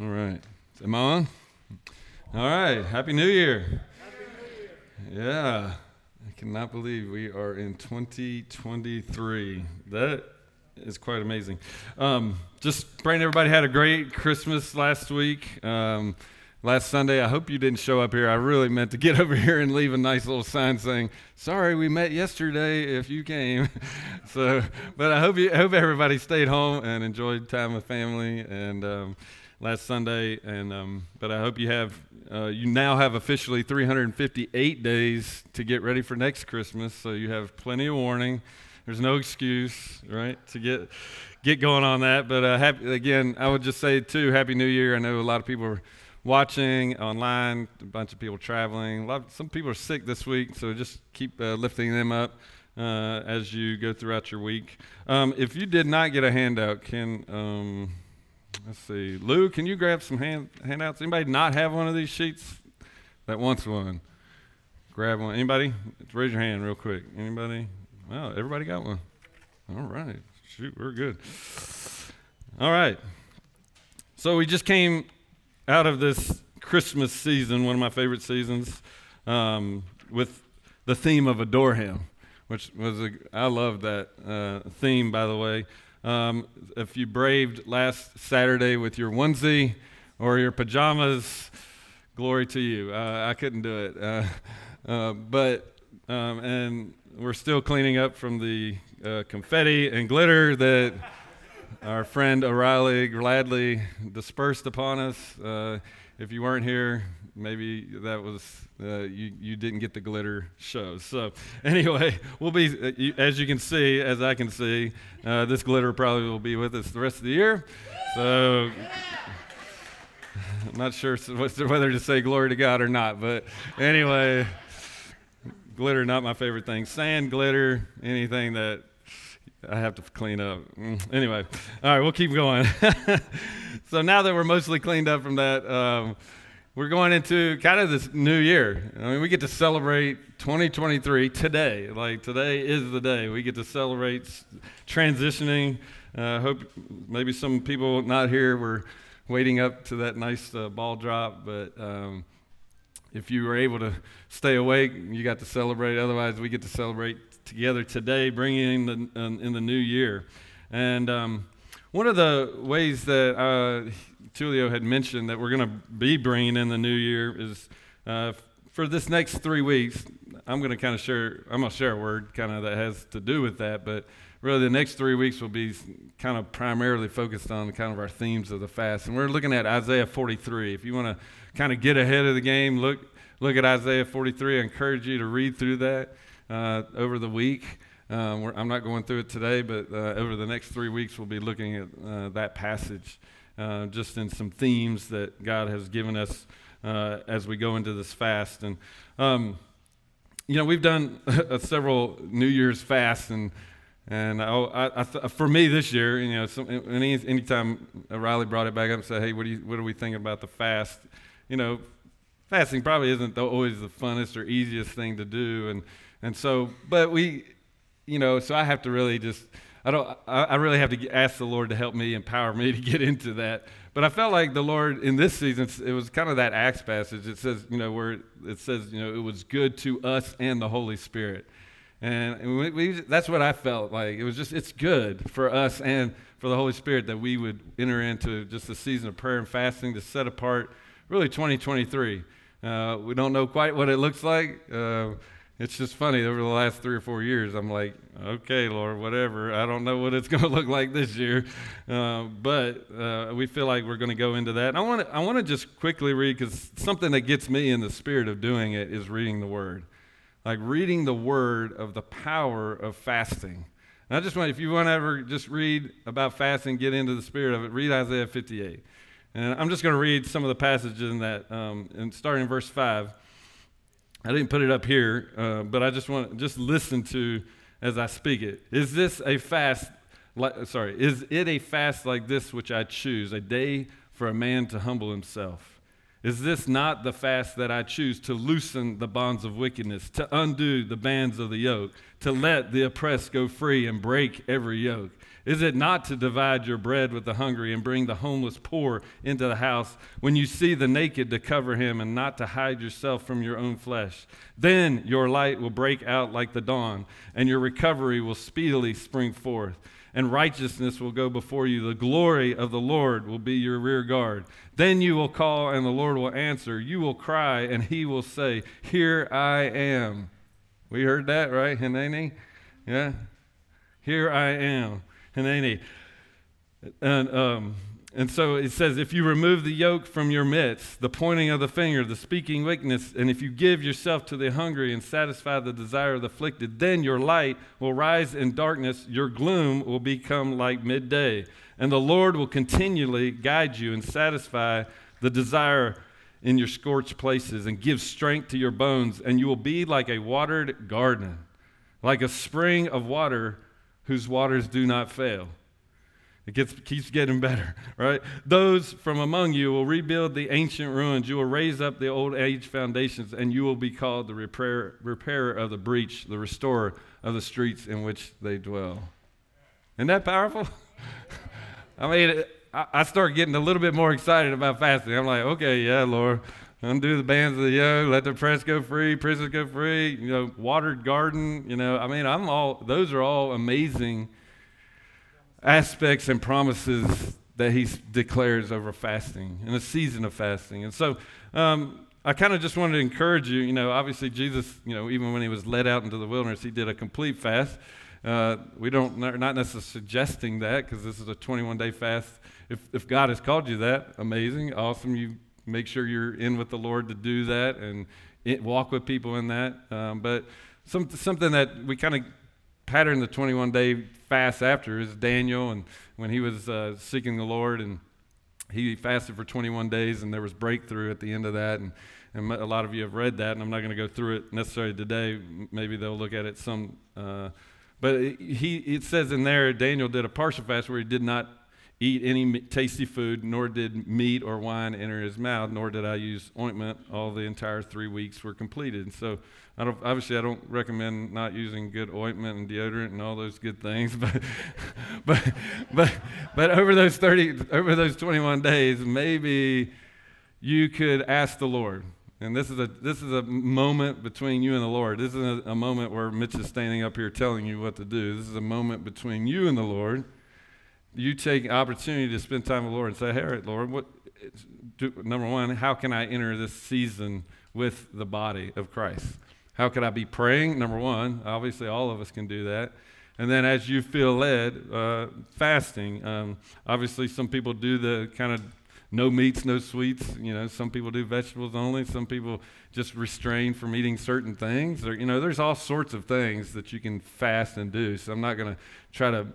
All right. Am I on? All right. Happy New Year. Yeah. I cannot believe we are in 2023. That is quite amazing. Um, just praying everybody had a great Christmas last week. Um, last Sunday, I hope you didn't show up here. I really meant to get over here and leave a nice little sign saying, "Sorry, we met yesterday. If you came." so, but I hope you, hope everybody stayed home and enjoyed time with family and. Um, last Sunday, and um, but I hope you have uh, you now have officially 358 days to get ready for next Christmas, so you have plenty of warning. There's no excuse, right, to get get going on that. But uh, happy, again, I would just say too, Happy New Year. I know a lot of people are watching online, a bunch of people traveling. A lot, some people are sick this week, so just keep uh, lifting them up. Uh, as you go throughout your week, um, if you did not get a handout, can um, Let's see. Lou, can you grab some hand, handouts? Anybody not have one of these sheets that wants one? Grab one. Anybody? Raise your hand real quick. Anybody? Well, everybody got one. All right. Shoot, we're good. All right. So we just came out of this Christmas season, one of my favorite seasons, um, with the theme of Adore Him, which was a, I love that uh, theme, by the way. Um, if you braved last Saturday with your onesie or your pajamas, glory to you. Uh, I couldn't do it. Uh, uh, but, um, and we're still cleaning up from the uh, confetti and glitter that our friend O'Reilly gladly dispersed upon us. Uh, if you weren't here, maybe that was uh, you, you didn't get the glitter show. So anyway, we'll be uh, as you can see, as I can see, uh, this glitter probably will be with us the rest of the year. So I'm not sure whether to say glory to God or not, but anyway, glitter not my favorite thing. Sand, glitter, anything that I have to clean up. Mm, anyway, all right, we'll keep going. so now that we're mostly cleaned up from that. Um, we're going into kind of this new year. I mean, we get to celebrate 2023 today. Like today is the day we get to celebrate transitioning. I uh, hope maybe some people not here were waiting up to that nice uh, ball drop, but um, if you were able to stay awake, you got to celebrate. Otherwise, we get to celebrate together today, bringing in the, in the new year. And um, one of the ways that uh, Tulio had mentioned that we're going to be bringing in the new year is uh, for this next three weeks. I'm going to kind of share. I'm going to share a word kind of that has to do with that, but really the next three weeks will be kind of primarily focused on kind of our themes of the fast, and we're looking at Isaiah 43. If you want to kind of get ahead of the game, look look at Isaiah 43. I encourage you to read through that uh, over the week. Um, I'm not going through it today, but uh, over the next three weeks, we'll be looking at uh, that passage uh, just in some themes that God has given us uh, as we go into this fast. And, um, you know, we've done several New Year's fasts, and and I, I, for me this year, you know, some, any anytime Riley brought it back up and said, "Hey, what do you what do we thinking about the fast?" You know, fasting probably isn't the, always the funnest or easiest thing to do, and and so, but we, you know, so I have to really just I don't. I, really have to ask the Lord to help me, empower me to get into that. But I felt like the Lord in this season, it was kind of that Acts passage. It says, you know, where it says, you know, it was good to us and the Holy Spirit, and we, we, that's what I felt like. It was just, it's good for us and for the Holy Spirit that we would enter into just a season of prayer and fasting to set apart, really 2023. Uh, we don't know quite what it looks like. Uh, it's just funny over the last three or four years i'm like okay lord whatever. I don't know what it's going to look like this year. Uh, but uh, we feel like we're going to go into that. And i want to i want to just quickly read because something that gets me in the spirit of doing it is reading the word. Like reading the word of the power of fasting. And i just want if you want to ever just read about fasting get into the spirit of it read isaiah 58 and i'm just going to read some of the passages in that um, and starting in verse 5 I didn't put it up here, uh, but I just want just listen to as I speak it. Is this a fast? Like, sorry, is it a fast like this which I choose, a day for a man to humble himself? Is this not the fast that I choose to loosen the bonds of wickedness, to undo the bands of the yoke, to let the oppressed go free and break every yoke? Is it not to divide your bread with the hungry and bring the homeless poor into the house when you see the naked to cover him and not to hide yourself from your own flesh? Then your light will break out like the dawn, and your recovery will speedily spring forth and righteousness will go before you. The glory of the Lord will be your rear guard. Then you will call, and the Lord will answer. You will cry, and he will say, Here I am. We heard that, right, Hineni? Yeah? Here I am. Hineni. And, um, and so it says, if you remove the yoke from your midst, the pointing of the finger, the speaking weakness, and if you give yourself to the hungry and satisfy the desire of the afflicted, then your light will rise in darkness, your gloom will become like midday. And the Lord will continually guide you and satisfy the desire in your scorched places and give strength to your bones, and you will be like a watered garden, like a spring of water whose waters do not fail. It gets, keeps getting better, right? Those from among you will rebuild the ancient ruins. You will raise up the old age foundations, and you will be called the repairer, repairer of the breach, the restorer of the streets in which they dwell. Isn't that powerful? I mean, I, I start getting a little bit more excited about fasting. I'm like, okay, yeah, Lord, undo the bands of the yoke, let the press go free, prisoners go free, you know, watered garden, you know. I mean, I'm all, those are all amazing aspects and promises that he declares over fasting in a season of fasting. And so um, I kind of just wanted to encourage you. You know, obviously, Jesus, you know, even when he was led out into the wilderness, he did a complete fast. Uh, we don't, not necessarily suggesting that because this is a 21 day fast. If, if God has called you that, amazing, awesome. You make sure you're in with the Lord to do that and it, walk with people in that. Um, but some, something that we kind of pattern the 21 day fast after is Daniel, and when he was uh, seeking the Lord, and he fasted for 21 days, and there was breakthrough at the end of that. And, and a lot of you have read that, and I'm not going to go through it necessarily today. Maybe they'll look at it some. Uh, but he, it says in there, Daniel did a partial fast where he did not eat any tasty food, nor did meat or wine enter his mouth, nor did I use ointment. All the entire three weeks were completed. And so, I obviously, I don't recommend not using good ointment and deodorant and all those good things. But, but, but, but over those thirty, over those twenty-one days, maybe you could ask the Lord. And this is a this is a moment between you and the Lord. This is a, a moment where Mitch is standing up here telling you what to do. This is a moment between you and the Lord you take opportunity to spend time with the Lord and say, hey, Lord, what, do, number one, how can I enter this season with the body of Christ? How can I be praying? Number one, obviously, all of us can do that. And then as you feel led, uh, fasting. Um, obviously, some people do the kind of no meats, no sweets. You know, some people do vegetables only. Some people just restrain from eating certain things. Or, you know, there's all sorts of things that you can fast and do. So I'm not going to try to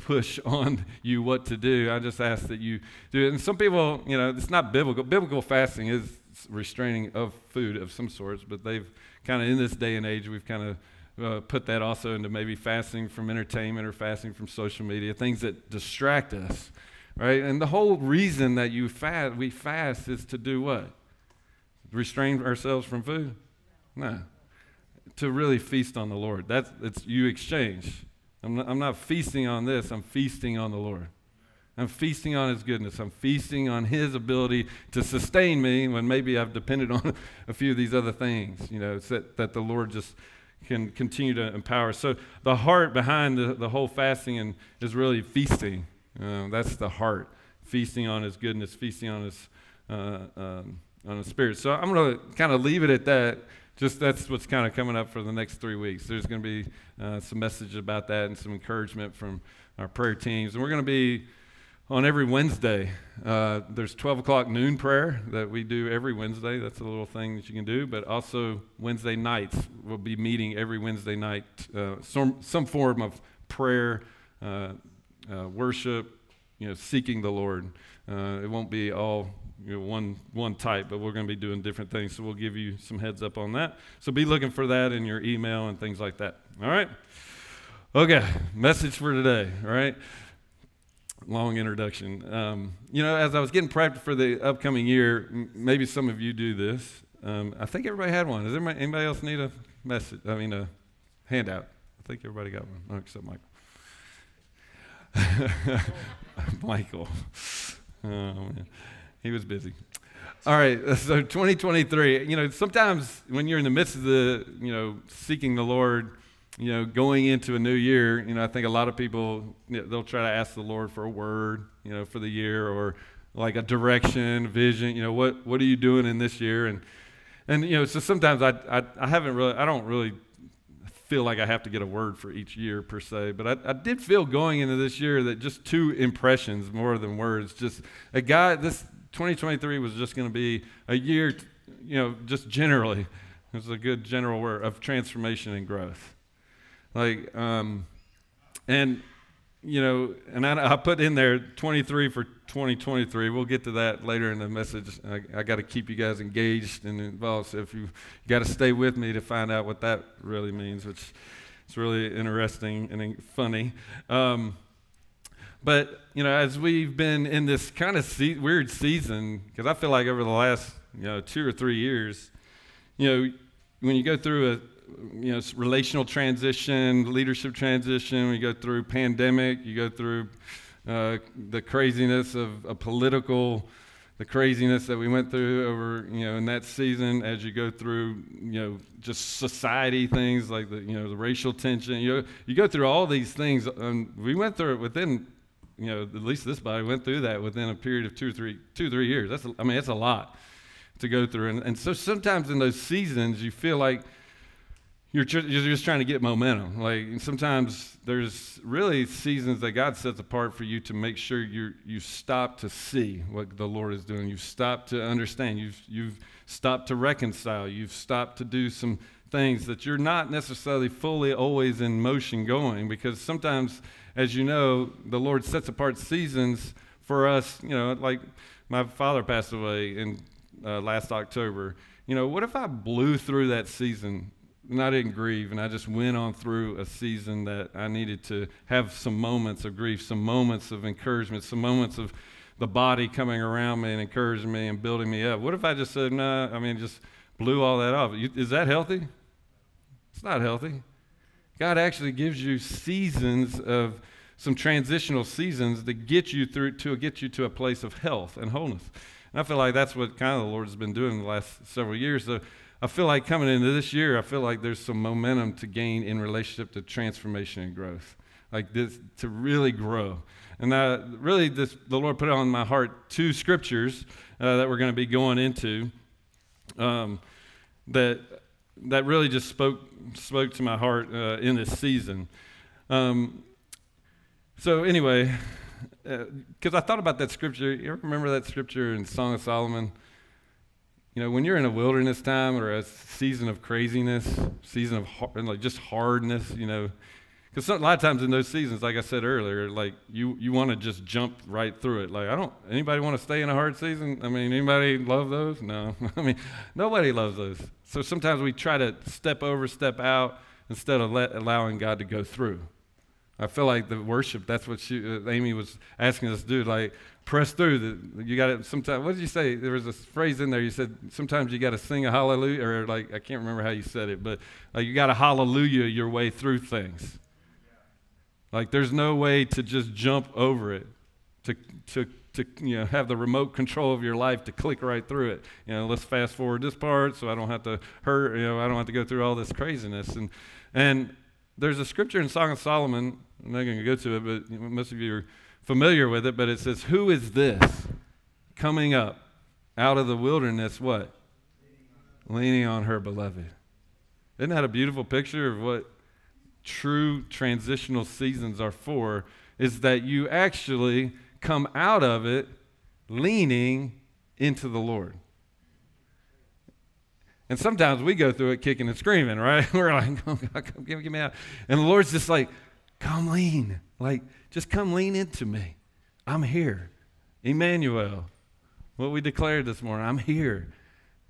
push on you what to do. I just ask that you do it. And some people, you know, it's not biblical. Biblical fasting is restraining of food of some sorts, but they've kind of, in this day and age, we've kind of uh, put that also into maybe fasting from entertainment or fasting from social media, things that distract us, right? And the whole reason that you fast, we fast is to do what? Restrain ourselves from food? No. To really feast on the Lord. That's it's you exchange. I'm not, I'm not feasting on this, I'm feasting on the Lord. I'm feasting on His goodness. I'm feasting on His ability to sustain me when maybe I've depended on a few of these other things, you know, that, that the Lord just can continue to empower. So the heart behind the, the whole fasting and is really feasting. Uh, that's the heart, feasting on His goodness, feasting on His uh, um, on His Spirit. So I'm going to kind of leave it at that just that's what's kind of coming up for the next three weeks. There's going to be uh, some message about that and some encouragement from our prayer teams. And we're going to be on every Wednesday. Uh, there's 12 o'clock noon prayer that we do every Wednesday. That's a little thing that you can do. But also Wednesday nights, we'll be meeting every Wednesday night, uh, some, some form of prayer, uh, uh, worship, you know, seeking the Lord. Uh, it won't be all you one one type, but we're going to be doing different things. So we'll give you some heads up on that. So be looking for that in your email and things like that. All right. Okay. Message for today. All right. Long introduction. Um, you know, as I was getting prepped for the upcoming year, m- maybe some of you do this. Um, I think everybody had one. Does everybody, anybody else need a message? I mean, a handout. I think everybody got one, oh, except Michael. Michael. Oh, man. He was busy. All right, so 2023. You know, sometimes when you're in the midst of the, you know, seeking the Lord, you know, going into a new year, you know, I think a lot of people you know, they'll try to ask the Lord for a word, you know, for the year or like a direction, vision. You know, what what are you doing in this year? And and you know, so sometimes I I, I haven't really I don't really feel like I have to get a word for each year per se, but I, I did feel going into this year that just two impressions more than words. Just a guy. This 2023 was just going to be a year, you know, just generally. It was a good general word of transformation and growth. Like, um, and you know, and I, I, put in there 23 for 2023. We'll get to that later in the message. I, I got to keep you guys engaged and involved. So if you, you got to stay with me to find out what that really means, which is really interesting and funny. Um, but you know, as we've been in this kind of se- weird season, because I feel like over the last you know two or three years, you know, when you go through a you know, relational transition, leadership transition. We go through pandemic. You go through uh, the craziness of a political, the craziness that we went through over, you know, in that season. As you go through, you know, just society things like the, you know, the racial tension. You you go through all these things. and we went through it within, you know, at least this body went through that within a period of two or three, two three years. That's, I mean, it's a lot to go through. And, and so sometimes in those seasons, you feel like you're, you're just trying to get momentum. Like sometimes there's really seasons that God sets apart for you to make sure you you stop to see what the Lord is doing. You've stopped to understand. You've you've stopped to reconcile. You've stopped to do some things that you're not necessarily fully always in motion going because sometimes, as you know, the Lord sets apart seasons for us. You know, like my father passed away in uh, last October. You know, what if I blew through that season and I didn't grieve, and I just went on through a season that I needed to have some moments of grief, some moments of encouragement, some moments of the body coming around me and encouraging me and building me up. What if I just said, no, nah, I mean, just blew all that off? Is that healthy? It's not healthy. God actually gives you seasons of some transitional seasons to get you through to get you to a place of health and wholeness. And I feel like that's what kind of the Lord has been doing the last several years. So I feel like coming into this year, I feel like there's some momentum to gain in relationship to transformation and growth, like this to really grow. And I, really, this, the Lord put on my heart two scriptures uh, that we're going to be going into um, that that really just spoke spoke to my heart uh, in this season. Um, so anyway, because uh, I thought about that scripture. You remember that scripture in Song of Solomon? You know, when you're in a wilderness time or a season of craziness, season of hard, like just hardness, you know, because a lot of times in those seasons, like I said earlier, like you, you want to just jump right through it. Like I don't. Anybody want to stay in a hard season? I mean, anybody love those? No. I mean, nobody loves those. So sometimes we try to step over, step out instead of let, allowing God to go through. I feel like the worship. That's what she, uh, Amy was asking us to do. Like press through. The, you got to sometimes. What did you say? There was a phrase in there. You said sometimes you got to sing a hallelujah, or like I can't remember how you said it, but like you got to hallelujah your way through things. Like there's no way to just jump over it, to to to you know have the remote control of your life to click right through it. You know, let's fast forward this part so I don't have to hurt. You know, I don't have to go through all this craziness. And and there's a scripture in Song of Solomon. I'm not going to go to it, but most of you are familiar with it, but it says, Who is this coming up out of the wilderness? What? Leaning on her beloved. Isn't that a beautiful picture of what true transitional seasons are for? Is that you actually come out of it leaning into the Lord. And sometimes we go through it kicking and screaming, right? We're like, oh God, come give, me out. And the Lord's just like, come lean. Like, just come lean into me. I'm here. Emmanuel, what we declared this morning, I'm here.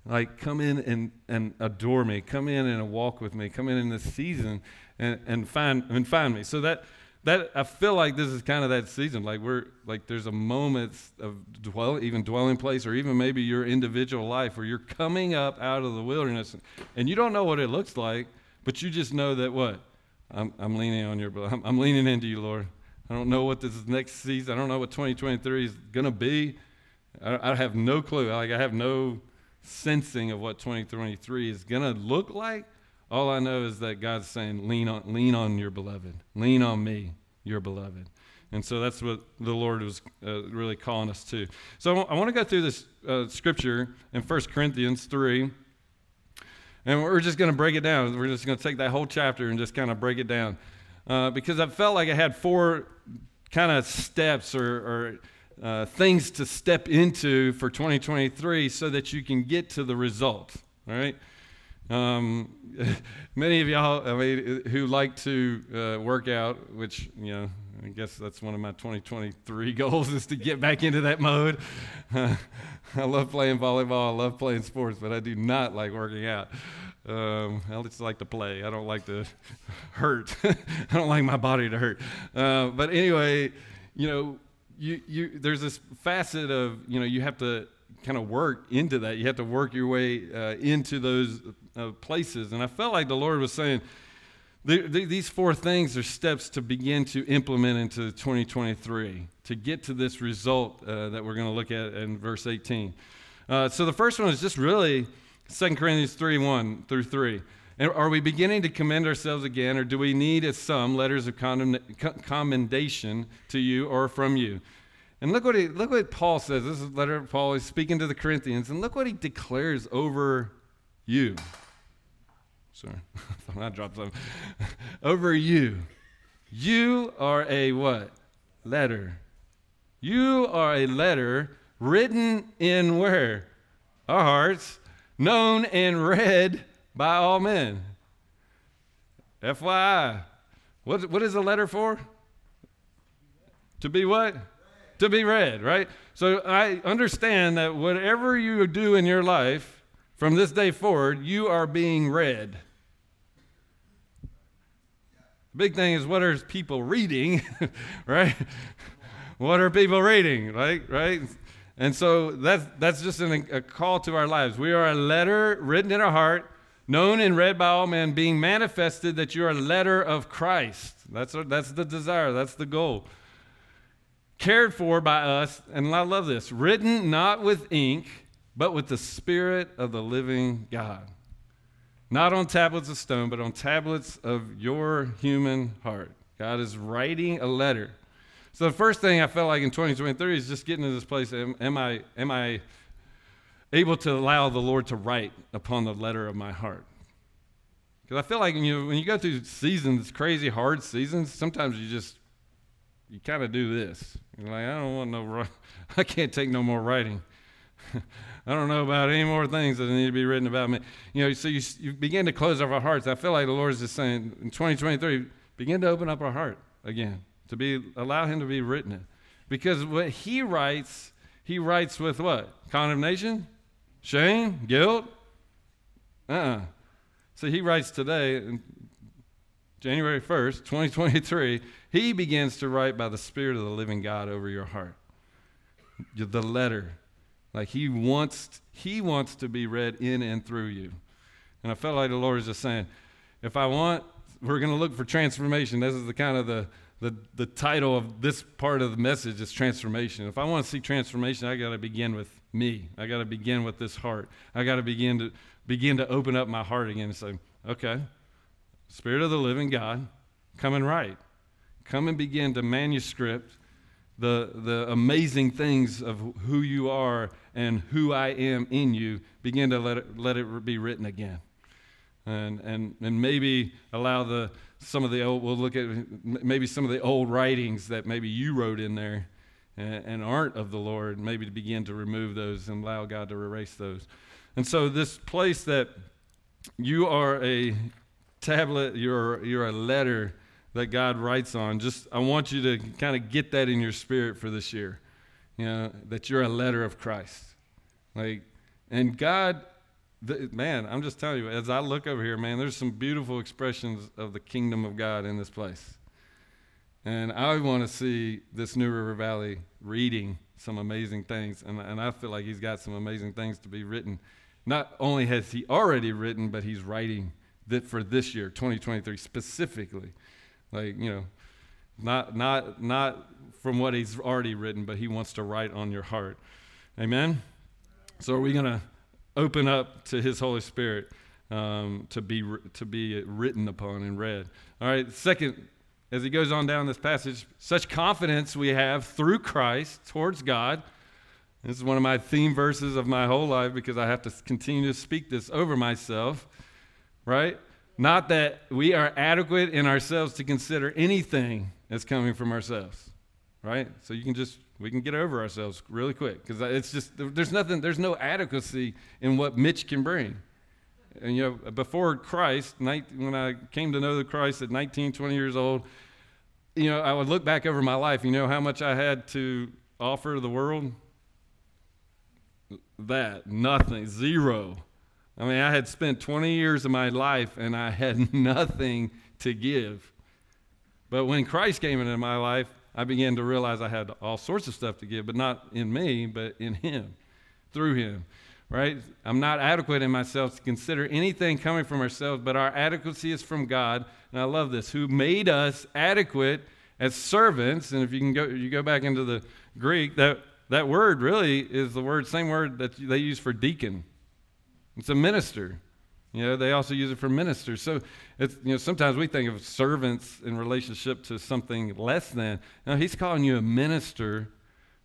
Like, come in and, and adore me. Come in and walk with me. Come in in this season and, and, find, and find me. So that, that I feel like this is kind of that season. Like we're like there's a moment of dwell, even dwelling place, or even maybe your individual life where you're coming up out of the wilderness, and you don't know what it looks like, but you just know that what I'm, I'm leaning on your, I'm, I'm leaning into you, Lord. I don't know what this next season, I don't know what 2023 is going to be. I, I have no clue. Like, I have no sensing of what 2023 is going to look like. All I know is that God's saying, lean on, lean on your beloved. Lean on me, your beloved. And so that's what the Lord was uh, really calling us to. So I want to go through this uh, scripture in 1 Corinthians 3. And we're just going to break it down. We're just going to take that whole chapter and just kind of break it down. Uh, because I felt like I had four kind of steps or, or uh, things to step into for 2023 so that you can get to the result. All right? Um, many of y'all, I mean, who like to uh, work out, which, you know, I guess that's one of my 2023 goals is to get back into that mode. I love playing volleyball. I love playing sports, but I do not like working out. Um, I just like to play. I don't like to hurt. I don't like my body to hurt. Uh, but anyway, you know, you, you, there's this facet of, you know, you have to kind of work into that. You have to work your way uh, into those uh, places. And I felt like the Lord was saying, the, the, these four things are steps to begin to implement into 2023 to get to this result uh, that we're going to look at in verse 18. Uh, so the first one is just really 2 Corinthians 3 1 through 3. And are we beginning to commend ourselves again, or do we need, as some, letters of commendation to you or from you? And look what, he, look what Paul says. This is letter Paul. He's speaking to the Corinthians, and look what he declares over you. Sorry, I thought I dropped something. over you. You are a what? Letter. You are a letter written in where? Our hearts known and read by all men. FYI. What, what is a letter for? To be what? To be read, right? So I understand that whatever you do in your life from this day forward, you are being read. The big thing is what are people reading, right? what are people reading, right? Right? And so that's, that's just an, a call to our lives. We are a letter written in our heart, known and read by all men, being manifested that you are a letter of Christ. That's, that's the desire, that's the goal. Cared for by us, and I love this, written not with ink, but with the Spirit of the living God. Not on tablets of stone, but on tablets of your human heart. God is writing a letter so the first thing I felt like in 2023 is just getting to this place. Am, am, I, am I able to allow the Lord to write upon the letter of my heart? Because I feel like you know, when you go through seasons, crazy hard seasons, sometimes you just you kind of do this. You're like, I don't want no, I can't take no more writing. I don't know about any more things that need to be written about me. You know, so you, you begin to close off our hearts. I feel like the Lord is just saying in 2023, begin to open up our heart again to be allow him to be written Because what he writes, he writes with what? Condemnation? Shame? Guilt? Uh-uh. So he writes today, January 1st, 2023, he begins to write by the Spirit of the living God over your heart. The letter. Like he wants, he wants to be read in and through you. And I felt like the Lord is just saying, if I want, we're going to look for transformation. This is the kind of the, the, the title of this part of the message is transformation. If I want to see transformation, I got to begin with me. I got to begin with this heart. I got to begin to begin to open up my heart again and say, okay, Spirit of the living God, come and write. Come and begin to manuscript the, the amazing things of who you are and who I am in you. Begin to let it, let it be written again. And, and, and maybe allow the, some of the old, we'll look at maybe some of the old writings that maybe you wrote in there and, aren't of the Lord, maybe to begin to remove those and allow God to erase those. And so, this place that you are a tablet, you're, you're a letter that God writes on, just I want you to kind of get that in your spirit for this year. You know, that you're a letter of Christ. Like, and God the, man, I'm just telling you, as I look over here, man, there's some beautiful expressions of the kingdom of God in this place. And I want to see this New River Valley reading some amazing things. And, and I feel like he's got some amazing things to be written. Not only has he already written, but he's writing that for this year, 2023 specifically. Like, you know, not not not from what he's already written, but he wants to write on your heart. Amen. So are we going to open up to his Holy Spirit um, to be to be written upon and read? All right. Second, as he goes on down this passage, such confidence we have through Christ towards God. This is one of my theme verses of my whole life because I have to continue to speak this over myself, right? Not that we are adequate in ourselves to consider anything that's coming from ourselves, right? So you can just, we can get over ourselves really quick because it's just, there's nothing, there's no adequacy in what Mitch can bring. And, you know, before Christ, when I came to know the Christ at 19, 20 years old, you know, I would look back over my life, you know how much I had to offer the world? That, nothing, zero. I mean, I had spent 20 years of my life and I had nothing to give. But when Christ came into my life, I began to realize I had all sorts of stuff to give, but not in me, but in Him, through Him. Right? I'm not adequate in myself to consider anything coming from ourselves, but our adequacy is from God. And I love this, who made us adequate as servants. And if you can go, you go back into the Greek, that, that word really is the word, same word that they use for deacon. It's a minister. You know, they also use it for ministers. So it's, you know, sometimes we think of servants in relationship to something less than. Now he's calling you a minister,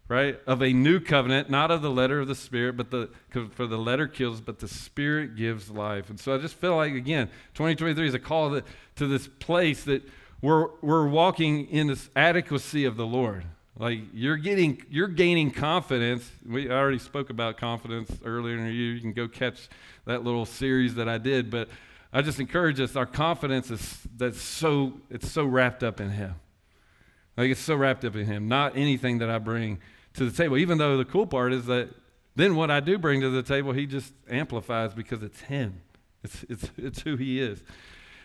right, of a new covenant, not of the letter of the Spirit, but the for the letter kills, but the Spirit gives life. And so I just feel like again, 2023 is a call to, this place that we're we're walking in this adequacy of the Lord. Like you're getting, you're gaining confidence. We already spoke about confidence earlier in the year. You can go catch that little series that I did. But I just encourage us. Our confidence is that's so it's so wrapped up in Him. Like it's so wrapped up in Him, not anything that I bring to the table. Even though the cool part is that then what I do bring to the table, He just amplifies because it's Him. It's it's it's who He is.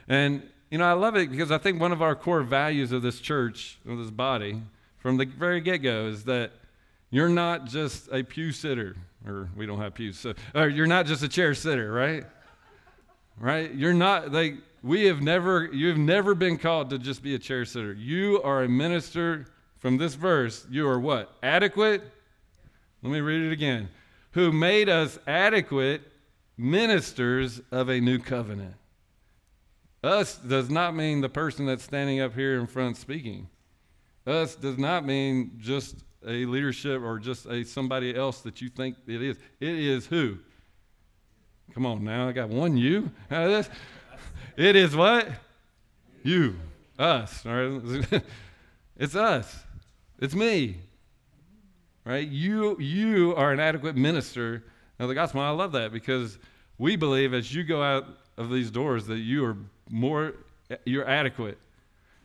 And you know I love it because I think one of our core values of this church, of this body from the very get go is that you're not just a pew sitter, or we don't have pews, so, you're not just a chair sitter, right? Right? You're not, like, we have never, you've never been called to just be a chair sitter. You are a minister from this verse. You are what? Adequate? Let me read it again. Who made us adequate ministers of a new covenant. Us does not mean the person that's standing up here in front speaking. Us does not mean just a leadership or just a somebody else that you think it is. It is who? Come on now, I got one you. Out of this. It is what? You. Us. All right? it's us. It's me. Right? You you are an adequate minister of the gospel. I love that because we believe as you go out of these doors that you are more you're adequate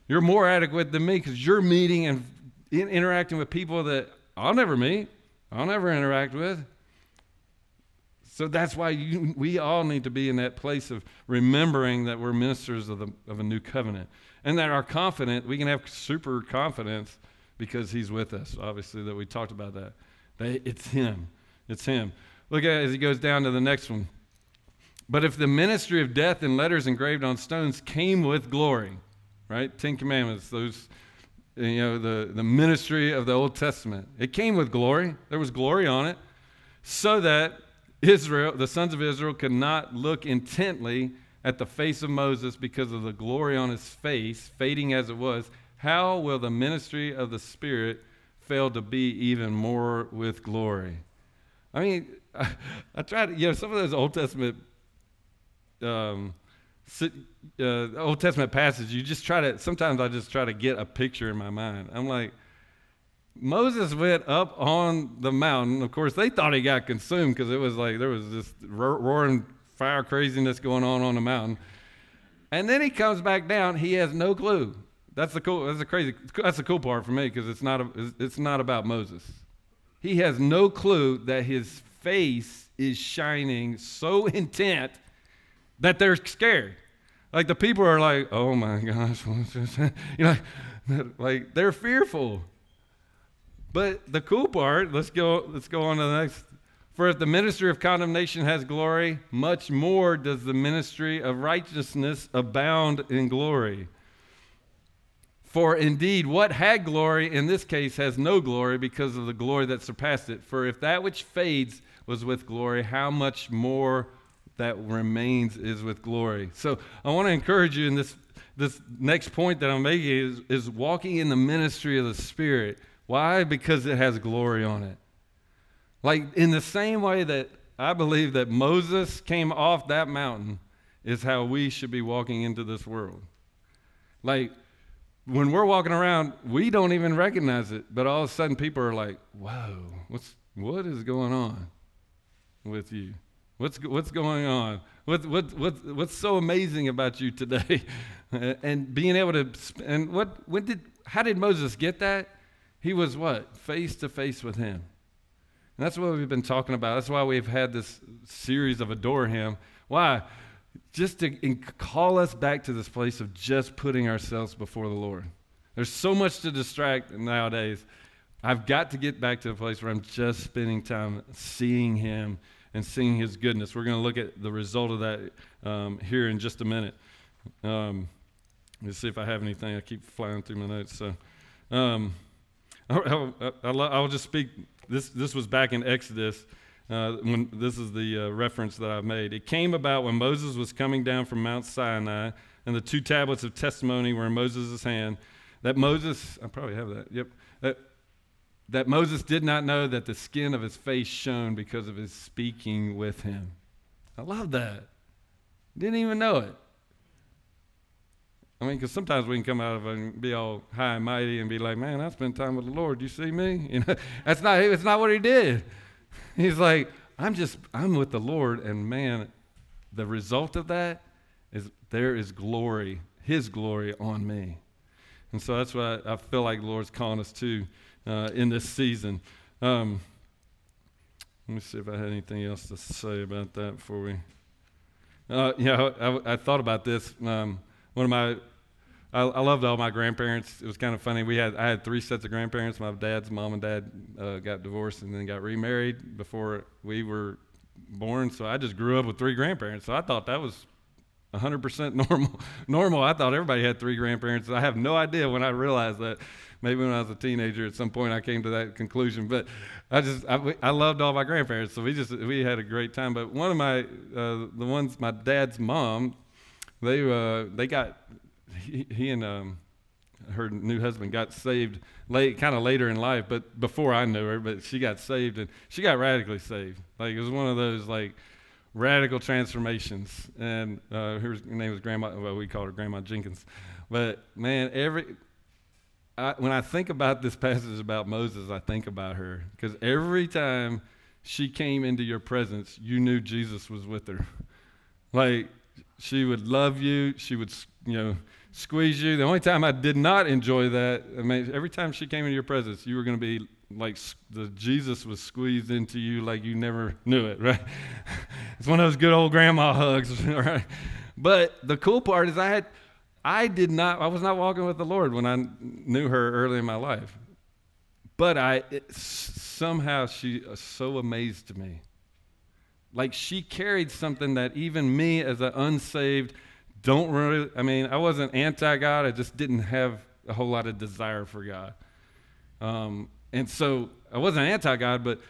you're more adequate than me because you're meeting and in, interacting with people that I'll never meet, I'll never interact with. So that's why you, we all need to be in that place of remembering that we're ministers of, the, of a new covenant and that our confident, we can have super confidence because he's with us, obviously, that we talked about that. that it's him. It's him. Look at it as he goes down to the next one. But if the ministry of death in letters engraved on stones came with glory, right? Ten Commandments, those, you know, the, the ministry of the Old Testament. It came with glory. There was glory on it, so that Israel, the sons of Israel, could not look intently at the face of Moses because of the glory on his face, fading as it was. How will the ministry of the Spirit fail to be even more with glory? I mean, I, I tried to, you know, some of those Old Testament um, uh, Old Testament passage, you just try to, sometimes I just try to get a picture in my mind. I'm like, Moses went up on the mountain. Of course, they thought he got consumed because it was like there was this roaring fire craziness going on on the mountain. And then he comes back down. He has no clue. That's the cool. That's the crazy. That's the cool part for me because it's not. A, it's not about Moses. He has no clue that his face is shining so intent that they're scared. Like the people are like, oh my gosh, what's this? You know, like they're fearful. But the cool part, let's go, let's go on to the next. For if the ministry of condemnation has glory, much more does the ministry of righteousness abound in glory. For indeed, what had glory in this case has no glory because of the glory that surpassed it. For if that which fades was with glory, how much more that remains is with glory. So I want to encourage you in this, this next point that I'm making is, is walking in the ministry of the Spirit. Why? Because it has glory on it. Like in the same way that I believe that Moses came off that mountain, is how we should be walking into this world. Like, when we're walking around, we don't even recognize it, but all of a sudden people are like, "Whoa, what's what is going on with you? What's what's going on? What what what what's so amazing about you today?" and being able to and what when did how did Moses get that? He was what face to face with him. And that's what we've been talking about. That's why we've had this series of adore him. Why? Just to call us back to this place of just putting ourselves before the Lord. There's so much to distract nowadays. I've got to get back to a place where I'm just spending time seeing Him and seeing His goodness. We're going to look at the result of that um, here in just a minute. Um, let's see if I have anything. I keep flying through my notes. So um, I'll, I'll, I'll, just speak. This, this was back in Exodus. Uh, when this is the uh, reference that I've made. It came about when Moses was coming down from Mount Sinai, and the two tablets of testimony were in Moses' hand. That Moses, I probably have that. Yep. That, that Moses did not know that the skin of his face shone because of his speaking with him. I love that. Didn't even know it. I mean, because sometimes we can come out of and be all high and mighty and be like, "Man, I spent time with the Lord. You see me?" You know, that's not. It's not what he did. He's like, I'm just, I'm with the Lord, and man, the result of that is there is glory, His glory on me. And so that's what I, I feel like the Lord's calling us to uh, in this season. Um, let me see if I had anything else to say about that before we. Uh, yeah, I, I, thought about this. Um, one of my I, I, loved all my grandparents. It was kind of funny. We had I had three sets of grandparents. My dad's mom and dad uh, got divorced and then got remarried before we were born. So I just grew up with three grandparents. So I thought that was 100% normal. normal. I thought everybody had three grandparents. I have no idea when I realized that. Maybe when I was a teenager, at some point I came to that conclusion. But I just I, I loved all my grandparents, so we just we had a great time. But one of my uh, the ones my dad's mom, they uh, they got he, he and um, her new husband got saved late, kind of later in life, but before I knew her. But she got saved, and she got radically saved. Like it was one of those like radical transformations. And uh, her name was Grandma. Well, we called her Grandma Jenkins. But man, every I, when I think about this passage about Moses, I think about her because every time she came into your presence, you knew Jesus was with her. Like she would love you. She would, you know squeeze you. The only time I did not enjoy that, I mean, every time she came into your presence, you were going to be like the Jesus was squeezed into you like you never knew it, right? it's one of those good old grandma hugs, right? But the cool part is I had, I did not, I was not walking with the Lord when I knew her early in my life. But I, it, somehow she was so amazed me. Like she carried something that even me as an unsaved, don't really, I mean, I wasn't anti God, I just didn't have a whole lot of desire for God. Um, and so I wasn't anti God, but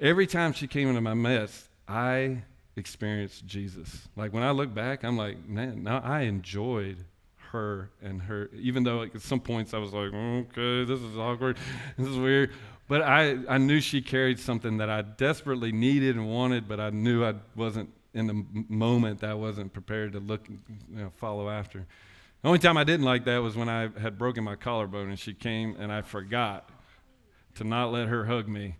every time she came into my mess, I experienced Jesus. Like when I look back, I'm like, man, now I enjoyed her and her, even though like, at some points I was like, okay, this is awkward, this is weird. But I, I knew she carried something that I desperately needed and wanted, but I knew I wasn't in the moment that I wasn't prepared to look, you know, follow after. The only time I didn't like that was when I had broken my collarbone and she came and I forgot to not let her hug me.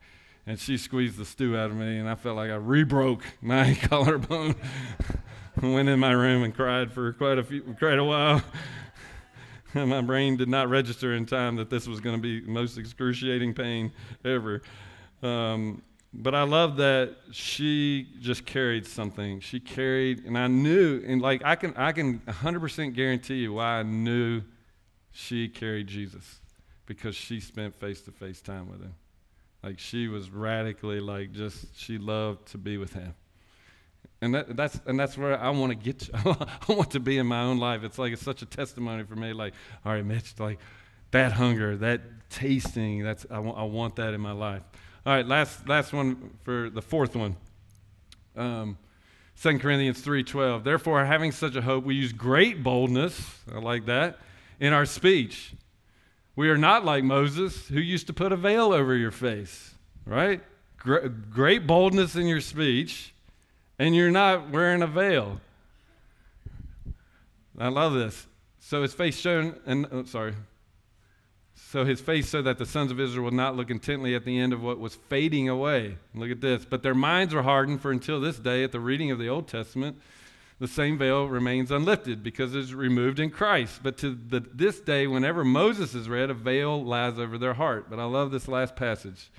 And she squeezed the stew out of me and I felt like I rebroke my collarbone. Went in my room and cried for quite a few, quite a while. my brain did not register in time that this was going to be the most excruciating pain ever. Um, but I love that she just carried something. She carried, and I knew, and like I can, I can 100% guarantee you why I knew she carried Jesus, because she spent face-to-face time with him. Like she was radically like just she loved to be with him. And that, that's and that's where I want to get to. I want to be in my own life. It's like it's such a testimony for me. Like, all right, Mitch, like that hunger, that tasting, that's I, w- I want that in my life. All right, last last one for the fourth one. Um, 2 Corinthians 3:12. Therefore, having such a hope, we use great boldness, I like that, in our speech. We are not like Moses, who used to put a veil over your face, right? Great boldness in your speech, and you're not wearing a veil. I love this. So his face shone, and oh, sorry, so his face so that the sons of Israel would not look intently at the end of what was fading away. Look at this. But their minds were hardened, for until this day, at the reading of the Old Testament, the same veil remains unlifted because it is removed in Christ. But to the, this day, whenever Moses is read, a veil lies over their heart. But I love this last passage.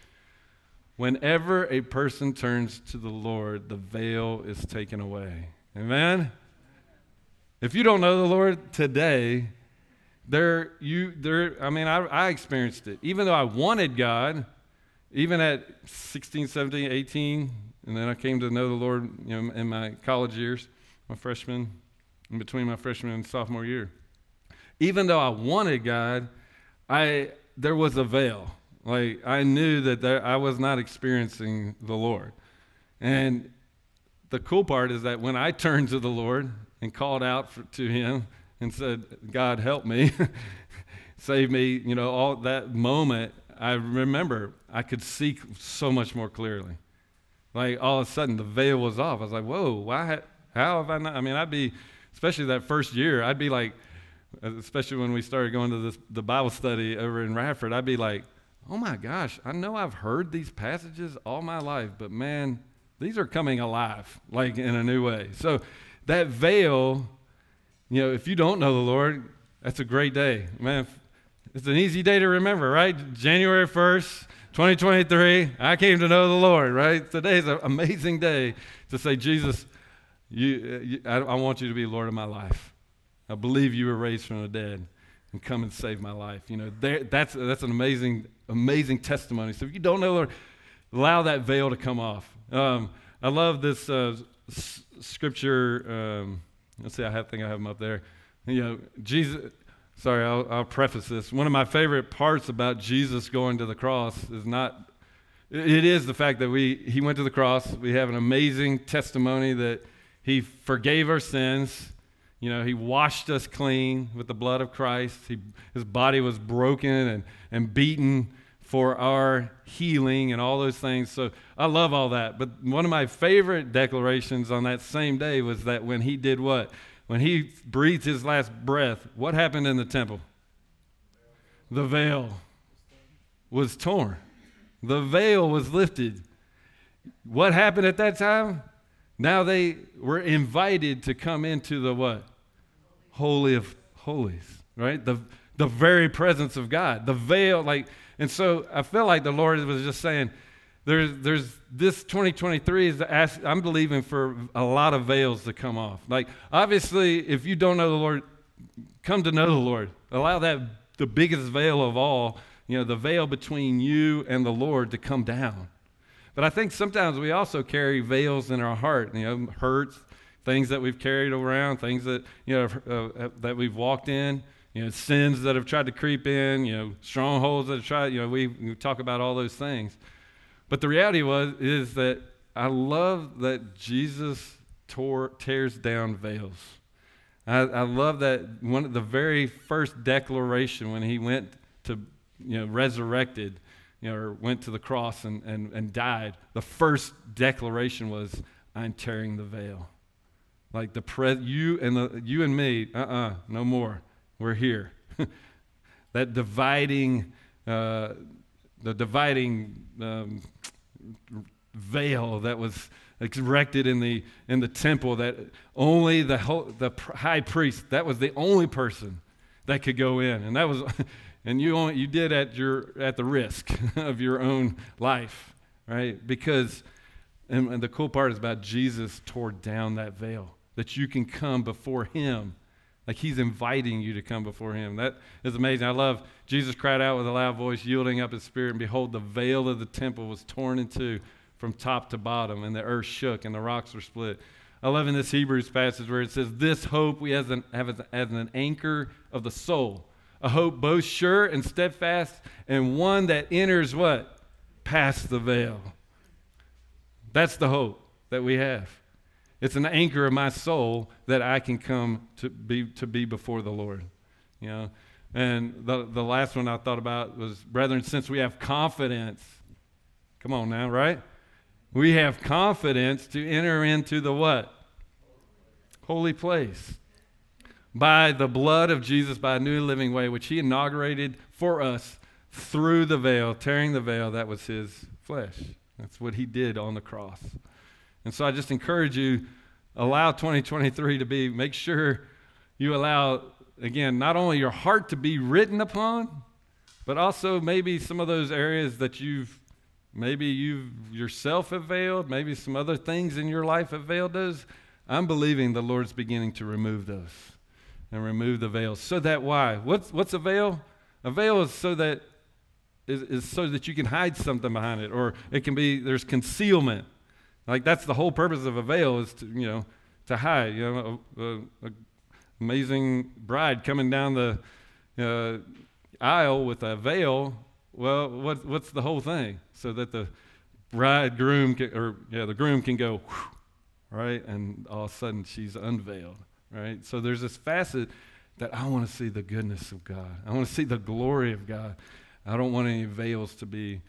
Whenever a person turns to the Lord, the veil is taken away. Amen? If you don't know the Lord today, there, you, there, I mean, I, I experienced it. Even though I wanted God, even at 16, 17, 18, and then I came to know the Lord you know, in my college years, my freshman, in between my freshman and sophomore year. Even though I wanted God, I, there was a veil. Like, I knew that there, I was not experiencing the Lord. And the cool part is that when I turned to the Lord and called out for, to Him, and said, God, help me, save me. You know, all that moment, I remember I could see so much more clearly. Like all of a sudden, the veil was off. I was like, whoa, why? How have I not? I mean, I'd be, especially that first year, I'd be like, especially when we started going to this, the Bible study over in Radford, I'd be like, oh my gosh, I know I've heard these passages all my life, but man, these are coming alive, like in a new way. So that veil you know, if you don't know the Lord, that's a great day. Man, it's an easy day to remember, right? January 1st, 2023, I came to know the Lord, right? Today's an amazing day to say, Jesus, you, you I, I, want you to be Lord of my life. I believe you were raised from the dead and come and save my life. You know, there, that's, that's an amazing, amazing testimony. So if you don't know the Lord, allow that veil to come off. Um, I love this uh, s- scripture. Um, Let's see, I have, think I have them up there. You know, Jesus, sorry, I'll, I'll preface this. One of my favorite parts about Jesus going to the cross is not, it is the fact that we, he went to the cross. We have an amazing testimony that he forgave our sins. You know, he washed us clean with the blood of Christ. He, his body was broken and, and beaten for our healing and all those things. So I love all that. But one of my favorite declarations on that same day was that when he did what? When he breathed his last breath, what happened in the temple? The veil was torn, the veil was lifted. What happened at that time? Now they were invited to come into the what? Holy of holies, right? The the very presence of God. The veil, like and so I feel like the Lord was just saying, there's, there's this 2023 is ask, I'm believing for a lot of veils to come off. Like, obviously, if you don't know the Lord, come to know the Lord. Allow that, the biggest veil of all, you know, the veil between you and the Lord to come down. But I think sometimes we also carry veils in our heart, you know, hurts, things that we've carried around, things that, you know, uh, that we've walked in you know, sins that have tried to creep in, you know, strongholds that have tried, you know, we, we talk about all those things. But the reality was is that I love that Jesus tore, tears down veils. I, I love that one of the very first declaration when he went to, you know, resurrected, you know, or went to the cross and, and, and died, the first declaration was, I'm tearing the veil. Like the pre- you and the you and me, uh-uh, no more we're here. that dividing, uh, the dividing um, veil that was erected in the in the temple that only the whole, the high priest that was the only person that could go in and that was and you only you did at your at the risk of your own life right because and, and the cool part is about Jesus tore down that veil that you can come before him Like he's inviting you to come before him. That is amazing. I love Jesus cried out with a loud voice, yielding up his spirit, and behold, the veil of the temple was torn in two from top to bottom, and the earth shook and the rocks were split. I love in this Hebrews passage where it says, This hope we have, as an anchor of the soul, a hope both sure and steadfast, and one that enters what? Past the veil. That's the hope that we have. It's an anchor of my soul that I can come to be, to be before the Lord. You know? And the, the last one I thought about was, brethren, since we have confidence, come on now, right? We have confidence to enter into the what? Holy place. By the blood of Jesus, by a new living way, which he inaugurated for us through the veil, tearing the veil, that was his flesh. That's what he did on the cross. And so I just encourage you, allow 2023 to be, make sure you allow, again, not only your heart to be written upon, but also maybe some of those areas that you've, maybe you've yourself have veiled, maybe some other things in your life have veiled those. I'm believing the Lord's beginning to remove those and remove the veils. So that why? What's, what's a veil? A veil is so that is, is so that you can hide something behind it, or it can be there's concealment. Like that's the whole purpose of a veil is to, you know, to hide. You know, a, a, a amazing bride coming down the uh, aisle with a veil. Well, what, what's the whole thing? So that the bridegroom can, or yeah, the groom can go, whew, right, and all of a sudden she's unveiled, right. So there's this facet that I want to see the goodness of God. I want to see the glory of God. I don't want any veils to be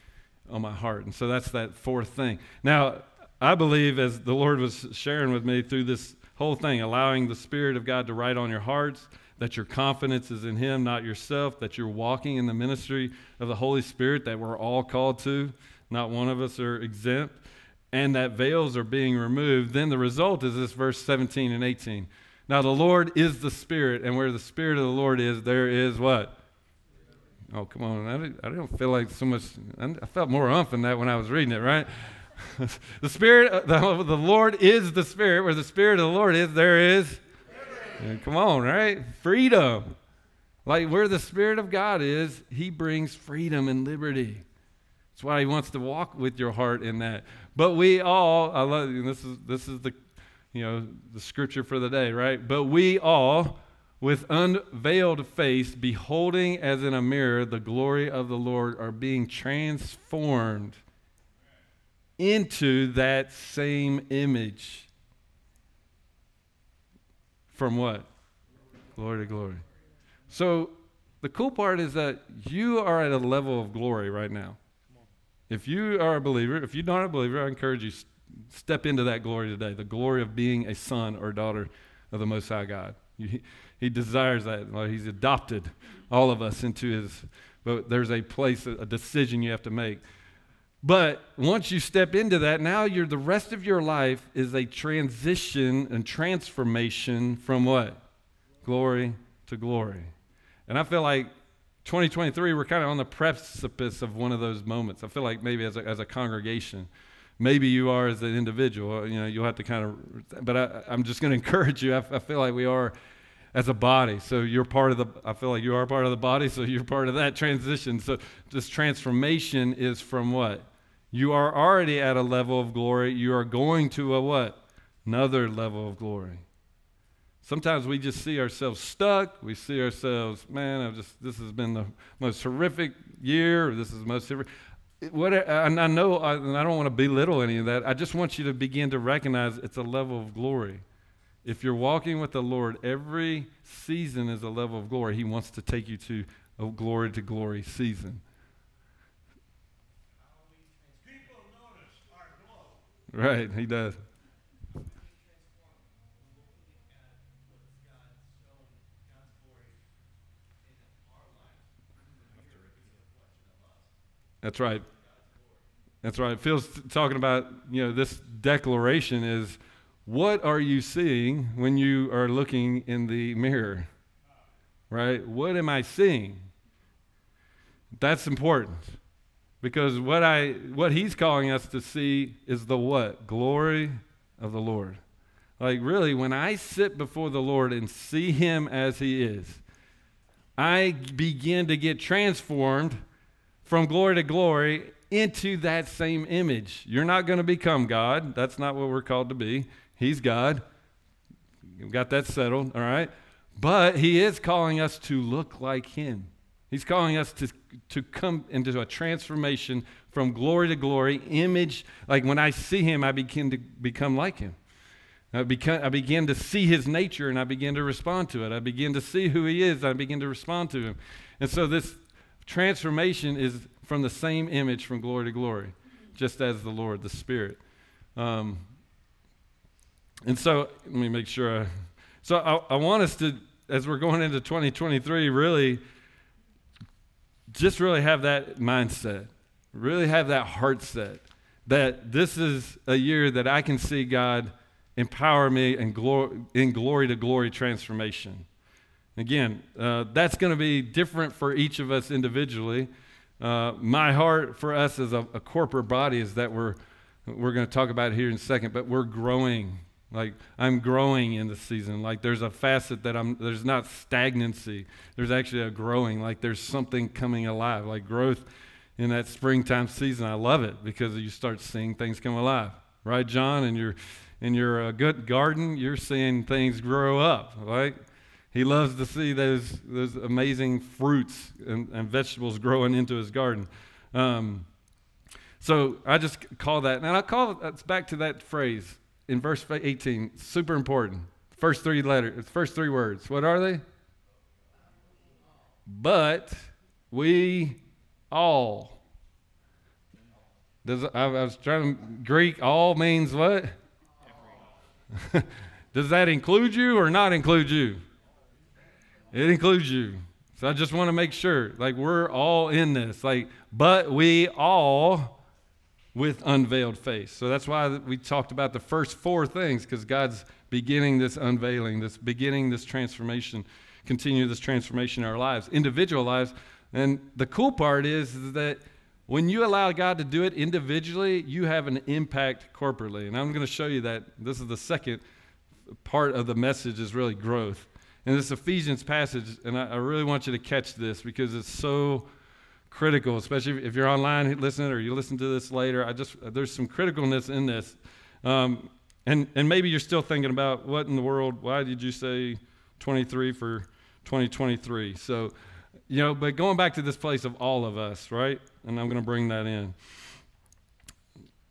on my heart. And so that's that fourth thing. Now, I believe, as the Lord was sharing with me through this whole thing, allowing the Spirit of God to write on your hearts, that your confidence is in Him, not yourself, that you're walking in the ministry of the Holy Spirit that we're all called to, not one of us are exempt, and that veils are being removed, then the result is this verse 17 and 18. Now, the Lord is the Spirit, and where the Spirit of the Lord is, there is what? Oh, come on. I, don't feel like so much. I felt more umph in that when I was reading it, right? the Spirit, uh, the, the Lord is the Spirit. Where the Spirit of the Lord is, there is. come on, right? Freedom. Like where the Spirit of God is, He brings freedom and liberty. That's why He wants to walk with your heart in that. But we all, I love this is this is the, you know, the scripture for the day, right? But we all, with unveiled face, beholding as in a mirror the glory of the Lord, are being transformed into that same image. From what? Glory to glory. So the cool part is that you are at a level of glory right now. If you are a believer, if you're not a believer, I encourage you step into that glory today. The glory of being a son or daughter of the Most High God. He, he desires that. Well, he's adopted all of us into his. But there's a place, a decision you have to make. But once you step into that, now you're the rest of your life is a transition and transformation from what? Glory to glory. And I feel like 2023, we're kind of on the precipice of one of those moments. I feel like maybe as a, as a congregation, maybe you are as an individual, uh, you know, you'll have to kind of, but I, am just going to encourage you. I, I feel like we are as a body. So you're part of the, I feel like you are part of the body, so you're part of that transition. So this transformation is from what? You are already at a level of glory. You are going to a what? Another level of glory. Sometimes we just see ourselves stuck. We see ourselves, man, I've just this has been the most horrific year. This is the most horrific. What, and I know, I, and I don't want to belittle any of that. I just want you to begin to recognize it's a level of glory. If you're walking with the Lord, every season is a level of glory. He wants to take you to a glory to glory season. Right, he does. That's right. That's right. Phil's talking about, you know, this declaration is what are you seeing when you are looking in the mirror? Right? What am I seeing? That's important. Because what I what he's calling us to see is the what? Glory of the Lord. Like, really, when I sit before the Lord and see Him as He is, I begin to get transformed from glory to glory into that same image. You're not going to become God. That's not what we're called to be. He's God. We've got that settled, all right? But He is calling us to look like Him. He's calling us to, to come into a transformation from glory to glory, image. Like when I see Him, I begin to become like Him. I, become, I begin to see his nature and I begin to respond to it. I begin to see who he is. I begin to respond to him. And so this transformation is from the same image from glory to glory, just as the Lord, the Spirit. Um, and so let me make sure. I, so I, I want us to, as we're going into 2023, really just really have that mindset, really have that heart set that this is a year that I can see God empower me in glory, in glory to glory transformation. Again, uh, that's going to be different for each of us individually. Uh, my heart for us as a, a, corporate body is that we're we're going to talk about here in a second, but we're growing. Like I'm growing in the season. Like there's a facet that I'm. There's not stagnancy. There's actually a growing. Like there's something coming alive. Like growth in that springtime season. I love it because you start seeing things come alive, right, John? And you're in your uh, good garden, you're seeing things grow up, right? He loves to see those, those amazing fruits and, and vegetables growing into his garden. Um, so I just call that, and I call it, back to that phrase in verse 18, super important. First three letters, first three words. What are they? But we all. Does, I, was trying to, Greek, all means what? Does that include you or not include you? It includes you. So I just want to make sure, like, we're all in this. Like, but we all with unveiled face. So that's why we talked about the first four things, because God's beginning this unveiling, this beginning this transformation, continue this transformation in our lives, individual lives. And the cool part is, that when you allow God to do it individually, you have an impact corporately. And I'm going to show you that. This is the second part of the message is really growth. And this Ephesians passage, and I, I really want you to catch this because it's so critical, especially if you're online listening or you listen to this later. I just there's some criticalness in this, um, and and maybe you're still thinking about what in the world? Why did you say 23 for 2023? So you know, but going back to this place of all of us, right? And I'm going to bring that in.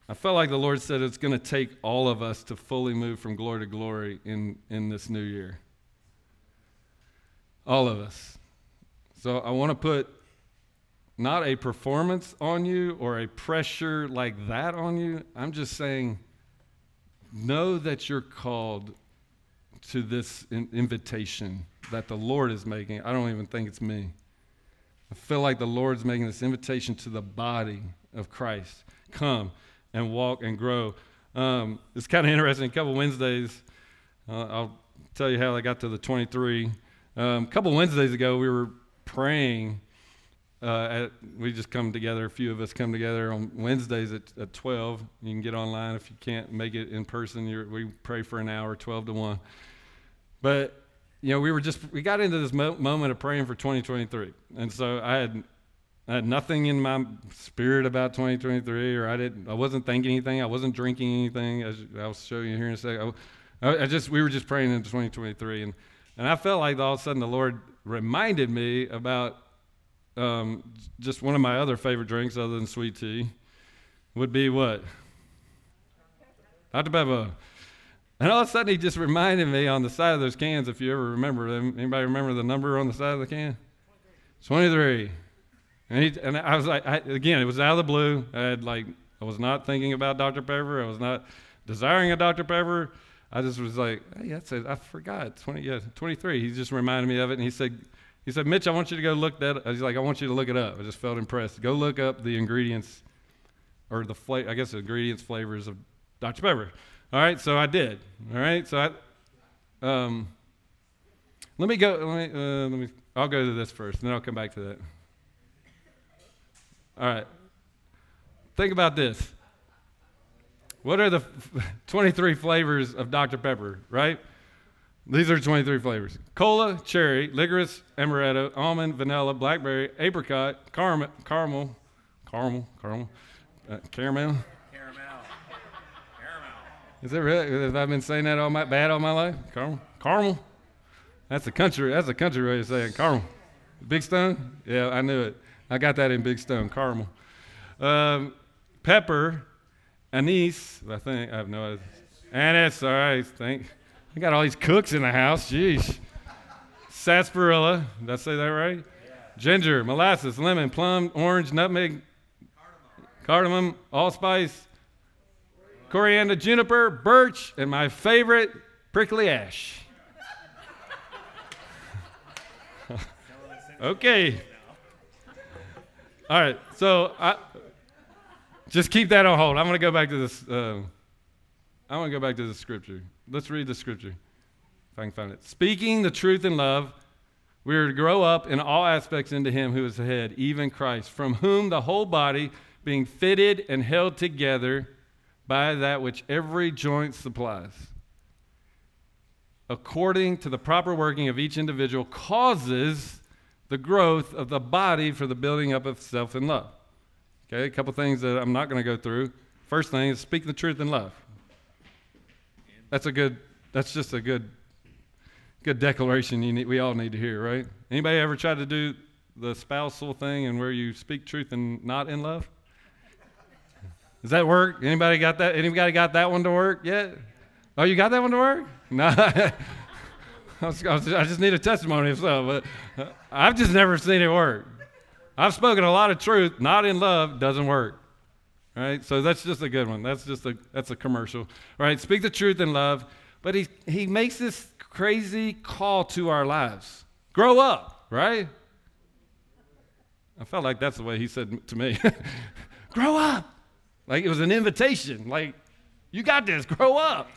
I felt like the Lord said it's going to take all of us to fully move from glory to glory in, in this new year. All of us. So I want to put not a performance on you or a pressure like that on you. I'm just saying, know that you're called to this invitation that the Lord is making. I don't even think it's me. I feel like the Lord's making this invitation to the body of Christ. Come and walk and grow. Um, it's kind of interesting. A couple Wednesdays, uh, I'll tell you how I got to the 23. Um, a couple Wednesdays ago, we were praying. Uh, at, we just come together, a few of us come together on Wednesdays at, at 12. You can get online if you can't make it in person. we pray for an hour, 12 to 1. But you know, we were just we got into this mo- moment of praying for 2023, and so I had I had nothing in my spirit about 2023, or I didn't I wasn't thinking anything, I wasn't drinking anything. As I'll show you here in a second. I, I just we were just praying into 2023, and and I felt like all of a sudden the Lord reminded me about um, just one of my other favorite drinks other than sweet tea would be what Dr Pepper. And all of a sudden, he just reminded me on the side of those cans, if you ever remember them. Anybody remember the number on the side of the can? 23. And, he, and I was like, I, again, it was out of the blue. I had like, I was not thinking about Dr. Pepper. I was not desiring a Dr. Pepper. I just was like, hey, that's it. I forgot. 20, yeah, 23. He just reminded me of it. And he said, he said, Mitch, I want you to go look that. Up. He's like, I want you to look it up. I just felt impressed. Go look up the ingredients, or the flavor. I guess the ingredients, flavors of Dr. Pepper. All right, so I did. All right, so I, um, let me go. Let me, uh, let me. I'll go to this first, and then I'll come back to that. All right. Think about this. What are the 23 flavors of Dr. Pepper, right? These are 23 flavors cola, cherry, licorice, amaretto, almond, vanilla, blackberry, apricot, caramel, caramel, caramel, caramel, uh, caramel. Caramel. Caramel. Is it really? Have I been saying that all my bad all my life? Caramel, caramel. That's a country. That's a country way of saying caramel. Big Stone. Yeah, I knew it. I got that in Big Stone. Caramel. Um, pepper, anise. I think I have no idea. Anise. All right. Thank. I got all these cooks in the house. Jeez. Sarsaparilla. Did I say that right? Ginger, molasses, lemon, plum, orange, nutmeg, cardamom, allspice, coriander, juniper, birch, and my favorite, prickly ash. okay. All right. So I just keep that on hold. I'm going to go back to this. Uh, I want to go back to the scripture. Let's read the scripture if I can find it. Speaking the truth in love, we are to grow up in all aspects into Him who is the head, even Christ, from whom the whole body, being fitted and held together by that which every joint supplies, according to the proper working of each individual, causes the growth of the body for the building up of itself in love. Okay, a couple things that I'm not going to go through. First thing is speak the truth in love. That's a good. That's just a good, good declaration. You need, we all need to hear, right? Anybody ever tried to do the spousal thing and where you speak truth and not in love? Does that work? Anybody got that? Anybody got that one to work yet? Oh, you got that one to work? No. I, was, I, was, I just need a testimony of so, but uh, I've just never seen it work. I've spoken a lot of truth, not in love, doesn't work. Right? So that's just a good one. That's just a that's a commercial. Right? Speak the truth in love, but he he makes this crazy call to our lives. Grow up, right? I felt like that's the way he said to me. grow up. Like it was an invitation. Like you got this. Grow up.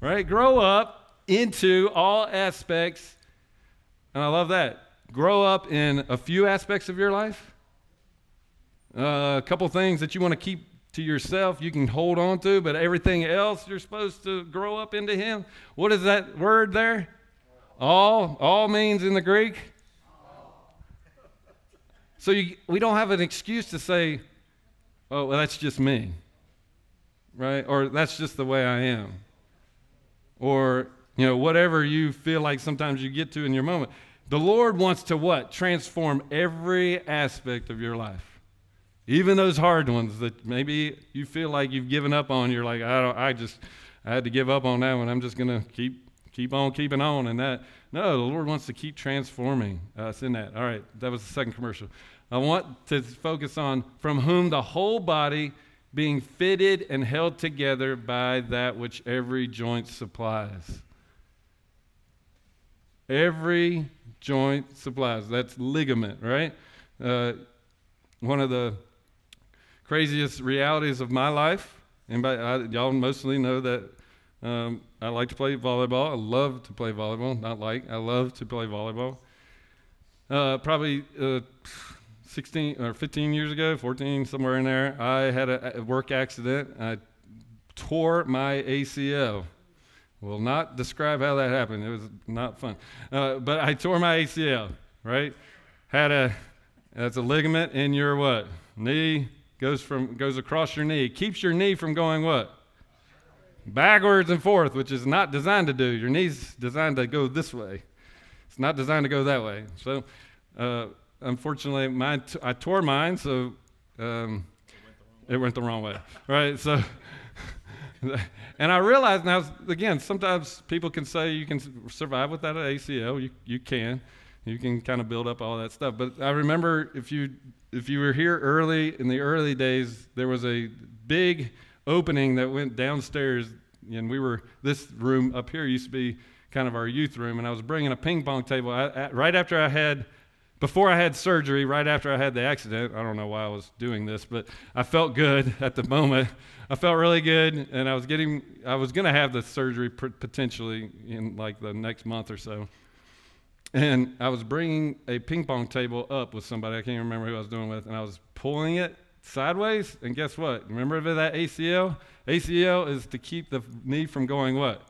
Right? Grow up into all aspects. And I love that. Grow up in a few aspects of your life. Uh, a couple things that you want to keep to yourself you can hold on to, but everything else you're supposed to grow up into Him. What is that word there? All. All means in the Greek. So you, we don't have an excuse to say, oh, well, that's just me, right? Or that's just the way I am. Or, you know, whatever you feel like sometimes you get to in your moment. The Lord wants to what? Transform every aspect of your life. Even those hard ones that maybe you feel like you've given up on, you're like, I don't, I just, I had to give up on that one. I'm just gonna keep, keep on keeping on, and that. No, the Lord wants to keep transforming us in that. All right, that was the second commercial. I want to focus on from whom the whole body, being fitted and held together by that which every joint supplies. Every joint supplies. That's ligament, right? Uh, one of the craziest realities of my life. Anybody, I, y'all mostly know that um, I like to play volleyball. I love to play volleyball. Not like, I love to play volleyball. Uh, probably uh, 16 or 15 years ago, 14, somewhere in there, I had a, a work accident. I tore my ACL. Will not describe how that happened. It was not fun. Uh, but I tore my ACL, right? Had a, that's a ligament in your what? Knee, goes from goes across your knee. Keeps your knee from going what? Backwards and forth, which is not designed to do. Your knee's designed to go this way. It's not designed to go that way. So, uh, unfortunately, mine t- I tore mine, so um, it went the wrong way. Right? So, and I realize now, again, sometimes people can say you can survive without an ACL. You, you can. You can kind of build up all that stuff. But I remember if you if you were here early in the early days, there was a big opening that went downstairs, and we were this room up here used to be kind of our youth room, and I was bringing a ping pong table I, right after I had. Before I had surgery, right after I had the accident, I don't know why I was doing this, but I felt good at the moment. I felt really good, and I was getting, I was going to have the surgery potentially in like the next month or so. And I was bringing a ping pong table up with somebody. I can't remember who I was doing with. And I was pulling it sideways. And guess what? Remember that ACL? ACL is to keep the knee from going what?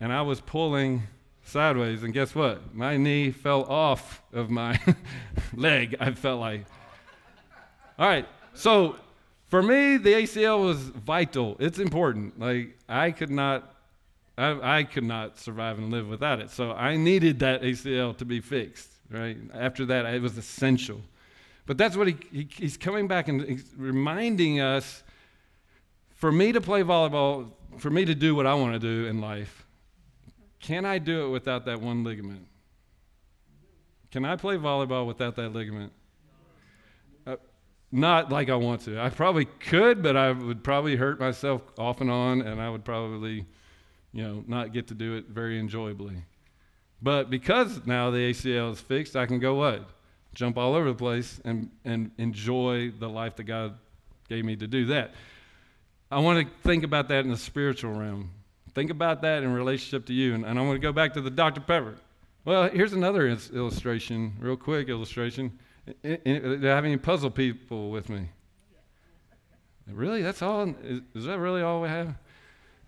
And I was pulling sideways, and guess what? My knee fell off of my leg, I felt like. All right, so for me, the ACL was vital. It's important. Like, I could not. I, I could not survive and live without it. So I needed that ACL to be fixed, right? After that, it was essential. But that's what he, he he's coming back and reminding us for me to play volleyball, for me to do what I want to do in life, can I do it without that one ligament? Can I play volleyball without that ligament? Uh, not like I want to. I probably could, but I would probably hurt myself off and on, and I would probably, you know, not get to do it very enjoyably. But because now the ACL is fixed, I can go what? Jump all over the place and, and enjoy the life that God gave me to do that. I want to think about that in the spiritual realm. Think about that in relationship to you. And, and I want to go back to the Dr. Pepper. Well, here's another illustration, real quick illustration. Do I have any puzzle people with me? Really? That's all? Is, is, that really all we have?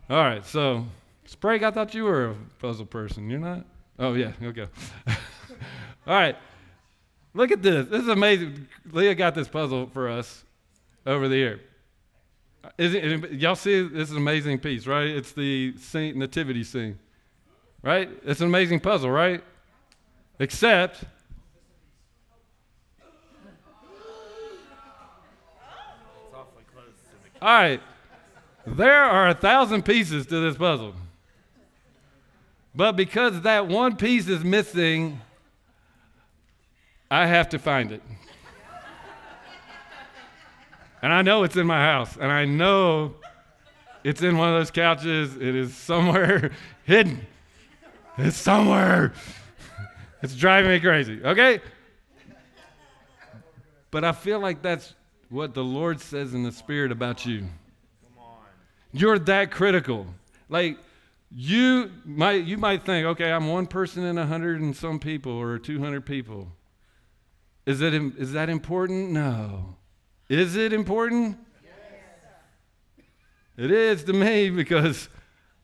All right, so Sprague, I thought you were a puzzle person. You're not? Oh, yeah, okay. all right, look at this. This is amazing. Leah got this puzzle for us over the year. It, y'all see this is an amazing piece, right? It's the Saint Nativity scene, right? It's an amazing puzzle, right? Except. All right, there are a thousand pieces to this puzzle. But because that one piece is missing, I have to find it. And I know it's in my house, and I know it's in one of those couches. It is somewhere hidden. It's somewhere. It's driving me crazy, okay? But I feel like that's what the Lord says in the Spirit about you. Come on. You're that critical. Like, you might, you might think, okay, I'm one person in a hundred and some people or 200 people. Is, it, is that important? No. Is it important? Yes. It is to me because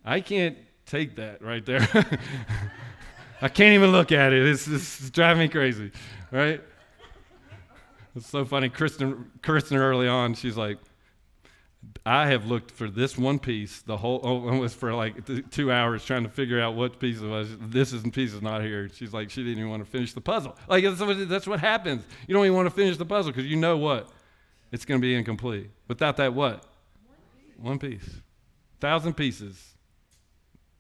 I can't take that right there. I can't even look at it. It's, it's driving me crazy, right? It's so funny. Kristen, Kristen early on, she's like, I have looked for this one piece the whole oh, it was for like two hours trying to figure out what piece it was. This is piece is not here. She's like she didn't even want to finish the puzzle. Like that's what, that's what happens. You don't even want to finish the puzzle because you know what it's going to be incomplete. Without that, what? One piece. Thousand pieces.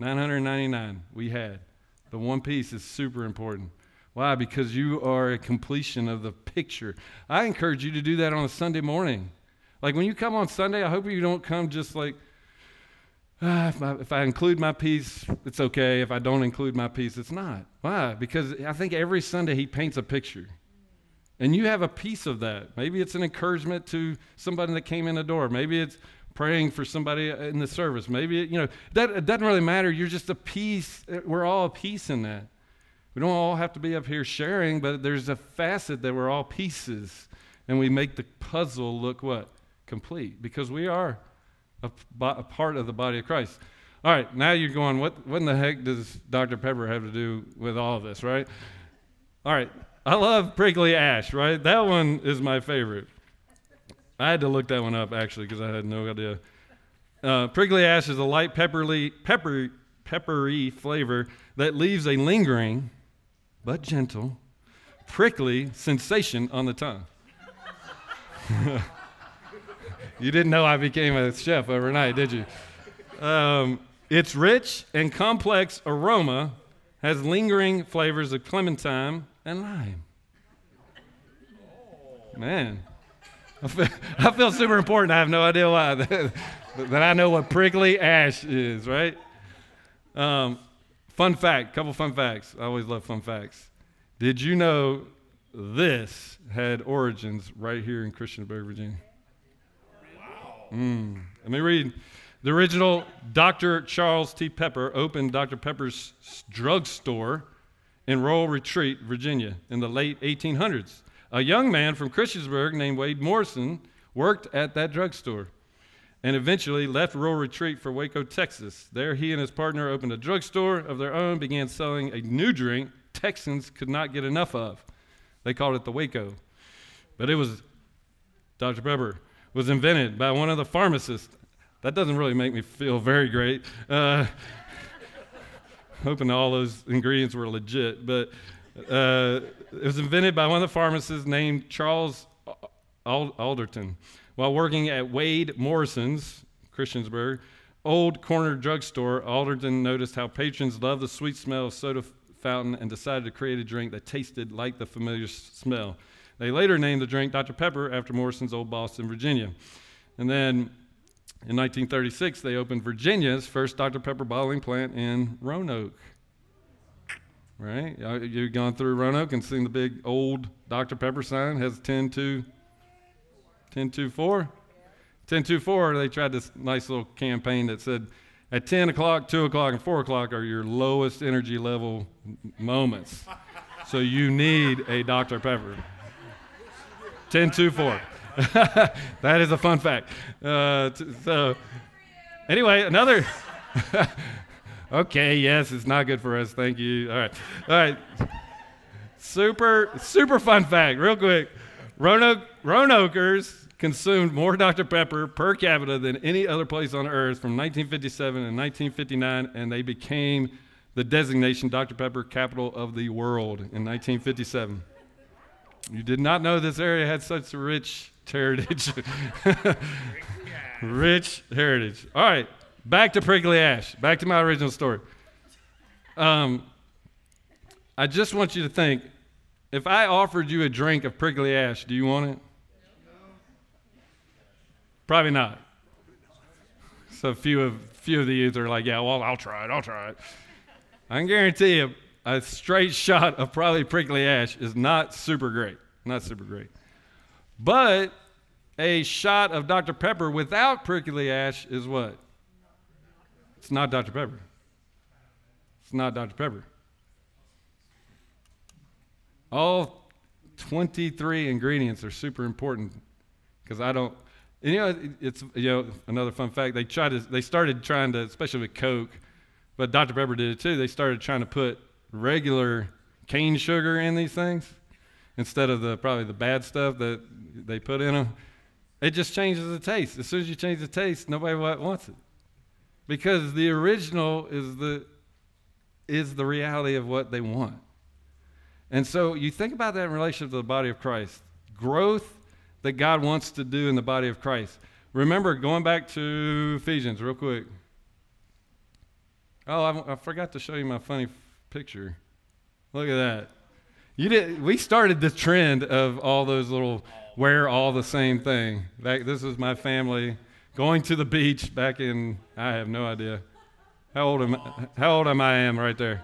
999 we had. The one piece is super important. Why? Because you are a completion of the picture. I encourage you to do that on a Sunday morning. Like when you come on Sunday, I hope you don't come just like, ah, if, I, if I include my piece, it's okay. If I don't include my piece, it's not. Why? Because I think every Sunday he paints a picture. And you have a piece of that. Maybe it's an encouragement to somebody that came in the door. Maybe it's praying for somebody in the service. Maybe, it, you know, that it doesn't really matter. You're just a piece. We're all a piece in that. We don't all have to be up here sharing, but there's a facet that we're all pieces. And we make the puzzle look what? Complete. Because we are a, a part of the body of Christ. All right, now you're going, what, what in the heck does Dr. Pepper have to do with all of this, right? All right, I love prickly ash, right? That one is my favorite. I had to look that one up actually because I had no idea. Uh, prickly ash is a light peppery, peppery, peppery flavor that leaves a lingering but gentle, prickly sensation on the tongue. you didn't know I became a chef overnight, did you? Um, its rich and complex aroma has lingering flavors of clementine and lime. Man, I feel, I feel super important. I have no idea why. that I know what prickly ash is, right? Um, fun fact, couple fun facts. I always love fun facts. Did you know this had origins right here in Christiansburg, Virginia? Mm. Let me read. The original Dr. Charles T. Pepper opened Dr. Pepper's drugstore in Rural Retreat, Virginia, in the late 1800s. A young man from Christiansburg named Wade Morrison worked at that drugstore. and eventually left Rural Retreat for Waco, Texas. There, he and his partner opened a drugstore of their own, began selling a new drink Texans could not get enough of. They called it the Waco. But it was Dr. Pepper was invented by one of the pharmacists. That doesn't really make me feel very great. Uh, hoping all those ingredients were legit, but uh, it was invented by one of the pharmacists named Charles Alderton. While working at Wade Morrison's, Christiansburg, old corner drugstore, Alderton noticed how patrons loved the sweet smell of soda fountain and decided to create a drink that tasted like the familiar smell. They later named the drink Dr. Pepper after Morrison's old boss in Virginia. And then in 1936, they opened Virginia's first Dr. Pepper bottling plant in Roanoke. Right? You've gone through Roanoke and seen the big old Dr. Pepper sign, has 10 2, 10 2 4. 10 2 4, they tried this nice little campaign that said, at 10 o'clock, 2 o'clock, and 4 o'clock are your lowest energy level moments. so you need a Dr. Pepper. 10 2 4. that is a fun fact. Uh, t- so, anyway, another. okay, yes, it's not good for us. Thank you. All right. All right. Super, super fun fact, real quick. Roanoke, Roanokers consumed more Dr. Pepper per capita than any other place on earth from 1957 and 1959, and they became the designation Dr. Pepper capital of the world in 1957. You did not know this area had such rich heritage. rich heritage. All right, back to prickly ash. Back to my original story. Um, I just want you to think if I offered you a drink of prickly ash, do you want it? Probably not. So few of few of the youth are like, yeah, well, I'll try it. I'll try it. I can guarantee you, a straight shot of probably prickly ash is not super great. Not super great. But a shot of Dr. Pepper without prickly ash is what? It's not Dr. Pepper. It's not Dr. Pepper. All 23 ingredients are super important because I don't you know, it's you know another fun fact. They tried to, they started trying to, especially with Coke, but Dr Pepper did it too. They started trying to put regular cane sugar in these things instead of the probably the bad stuff that they put in them. It just changes the taste. As soon as you change the taste, nobody wants it because the original is the is the reality of what they want. And so you think about that in relation to the body of Christ. Growth that God wants to do in the body of Christ. Remember, going back to Ephesians, real quick. Oh, I, I forgot to show you my funny picture. Look at that. You did. We started the trend of all those little wear all the same thing. Back, this is my family going to the beach back in. I have no idea. How old am I, How old am I? Am right there.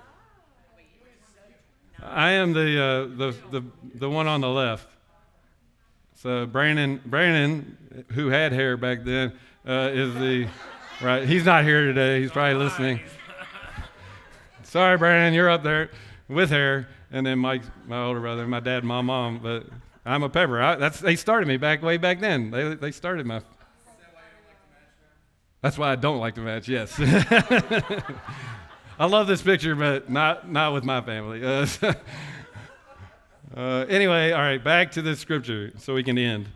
I am the uh, the the the one on the left. So Brandon, Brandon, who had hair back then, uh, is the right. He's not here today. He's probably listening. Sorry, Brandon, you're up there with her. And then Mike, my older brother, my dad, my mom. But I'm a pepper. I, that's they started me back way back then. They they started my. That's why I don't like the match. Yes. I love this picture, but not not with my family. Uh, uh, anyway, all right, back to the scripture so we can end.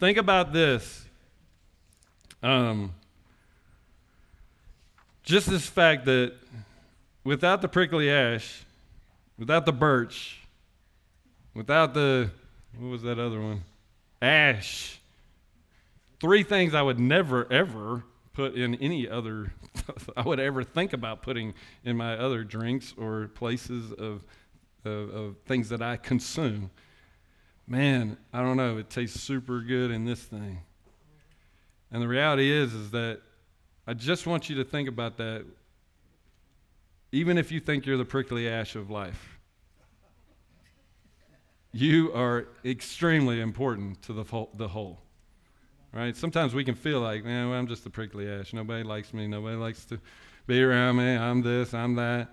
Think about this. Um, just this fact that without the prickly ash, without the birch, without the, what was that other one? Ash. Three things I would never, ever put in any other, I would ever think about putting in my other drinks or places of of, of things that I consume. Man, I don't know, it tastes super good in this thing. And the reality is is that I just want you to think about that even if you think you're the prickly ash of life. You are extremely important to the whole, the whole. Right? Sometimes we can feel like, man, well, I'm just the prickly ash. Nobody likes me. Nobody likes to be around me. I'm this, I'm that.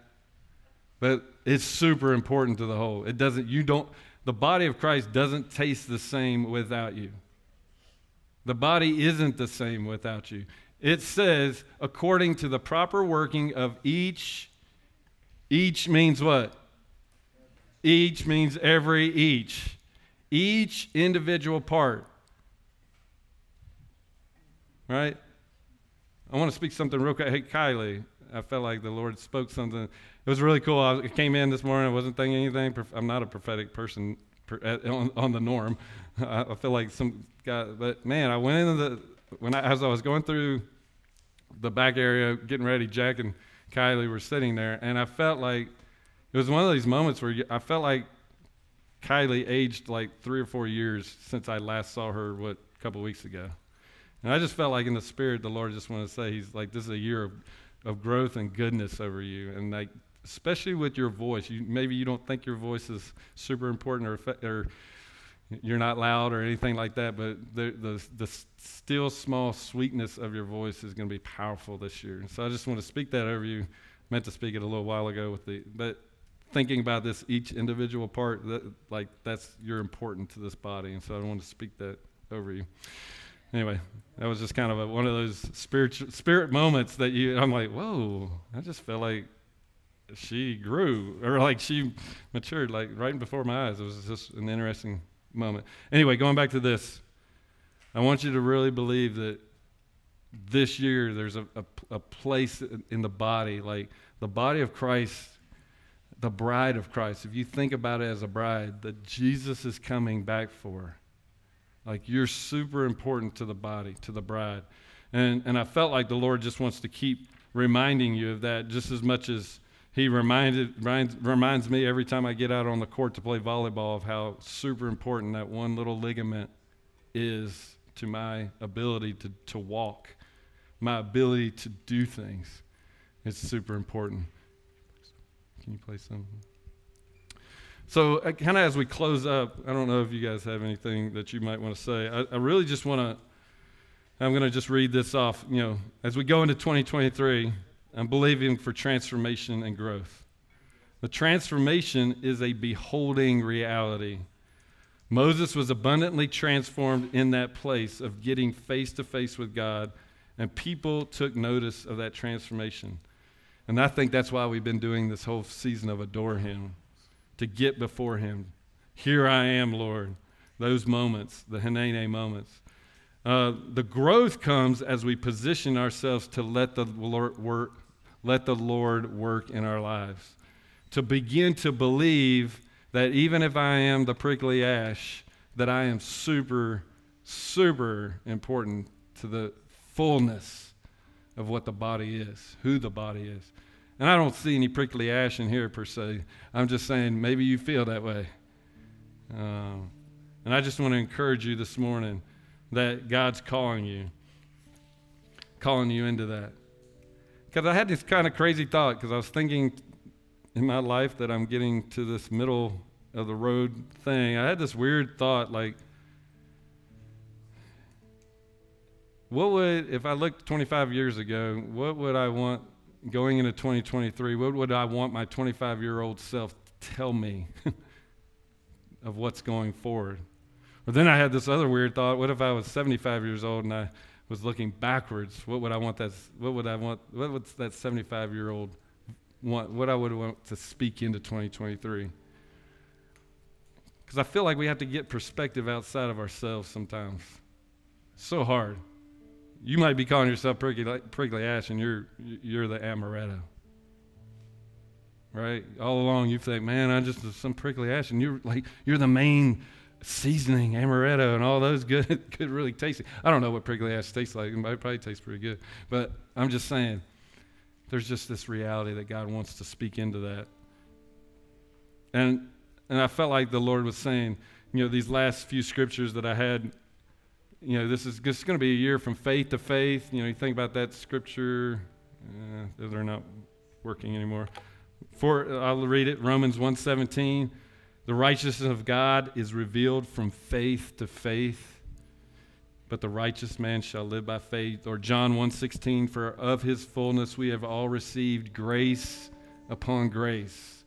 But it's super important to the whole. It doesn't, you don't, the body of Christ doesn't taste the same without you. The body isn't the same without you. It says, according to the proper working of each, each means what? Each means every each. Each individual part. Right? I want to speak something real quick. Hey, Kylie, I felt like the Lord spoke something. It was really cool. I came in this morning. I wasn't thinking anything. I'm not a prophetic person on, the norm. I feel like some guy, but man, I went into the when I, as I was going through the back area, getting ready. Jack and Kylie were sitting there, and I felt like it was one of these moments where I felt like Kylie aged like three or four years since I last saw her. What a couple weeks ago, and I just felt like in the spirit, the Lord just wanted to say, He's like, this is a year of, of growth and goodness over you, and like especially with your voice. You, maybe you don't think your voice is super important or, or you're not loud or anything like that, but the, the, the still small sweetness of your voice is going to be powerful this year. So I just want to speak that over you. Meant to speak it a little while ago with the, but thinking about this each individual part, that, like that's you're important to this body, and so I want to speak that over you. Anyway, that was just kind of a, one of those spiritual spirit moments that you. I'm like, whoa! I just felt like she grew or like she matured like right before my eyes. It was just an interesting moment. Anyway, going back to this, I want you to really believe that this year there's a, a, a place in the body, like the body of Christ, the bride of Christ. If you think about it as a bride that Jesus is coming back for, like you're super important to the body, to the bride. And, and I felt like the Lord just wants to keep reminding you of that just as much as he reminded, reminds, reminds me every time I get out on the court to play volleyball of how super important that one little ligament is to my ability to, to walk, my ability to do things. It's super important. Can you play some? So, uh, kind of as we close up, I don't know if you guys have anything that you might want to say. I, I really just want to, I'm going to just read this off. You know, as we go into 2023, I'm believing for transformation and growth. The transformation is a beholding reality. Moses was abundantly transformed in that place of getting face to face with God, and people took notice of that transformation. And I think that's why we've been doing this whole season of Adore Him, to get before Him. Here I am, Lord. Those moments, the Hineni moments. Uh, the growth comes as we position ourselves to let the Lord work, let the Lord work in our lives. To begin to believe that even if I am the prickly ash, that I am super, super important to the fullness of what the body is, who the body is. And I don't see any prickly ash in here per se. I'm just saying maybe you feel that way. Um, and I just want to encourage you this morning that God's calling you, calling you into that. Because I had this kind of crazy thought, because I was thinking in my life that I'm getting to this middle of the road thing. I had this weird thought like, what would, if I looked 25 years ago, what would I want going into 2023? What would I want my 25 year old self to tell me of what's going forward? But then I had this other weird thought what if I was 75 years old and I was looking backwards, what would I want that? What would I want? What would that 75 year old want? What I would want to speak into 2023? Because I feel like we have to get perspective outside of ourselves sometimes. so hard. You might be calling yourself prickly, prickly ash, and you're you're the amaretto. Right? All along, you think, man, I'm just some prickly ash, and you're like you're the main seasoning, amaretto, and all those good, good, really tasty. I don't know what prickly ash tastes like. It probably tastes pretty good. But I'm just saying, there's just this reality that God wants to speak into that. And and I felt like the Lord was saying, you know, these last few scriptures that I had, you know, this is is going to be a year from faith to faith. You know, you think about that scripture, uh, they're not working anymore. For I'll read it, Romans 117. The righteousness of God is revealed from faith to faith, but the righteous man shall live by faith. Or John 1:16 for of his fullness we have all received grace upon grace.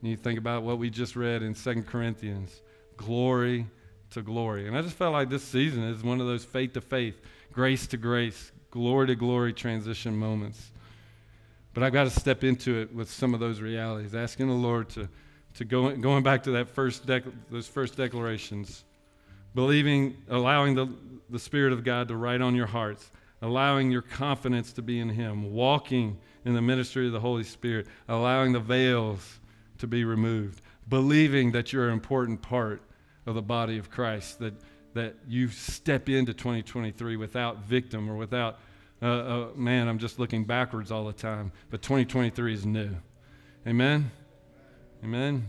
And you think about what we just read in 2 Corinthians. Glory to glory. And I just felt like this season is one of those faith to faith, grace to grace, glory to glory transition moments. But I've got to step into it with some of those realities, asking the Lord to, to go, going back to that first dec- those first declarations, believing, allowing the, the Spirit of God to write on your hearts, allowing your confidence to be in Him, walking in the ministry of the Holy Spirit, allowing the veils to be removed, believing that you're an important part of the body of Christ, that, that you step into 2023 without victim or without, uh, uh, man, I'm just looking backwards all the time. But 2023 is new. Amen? Amen?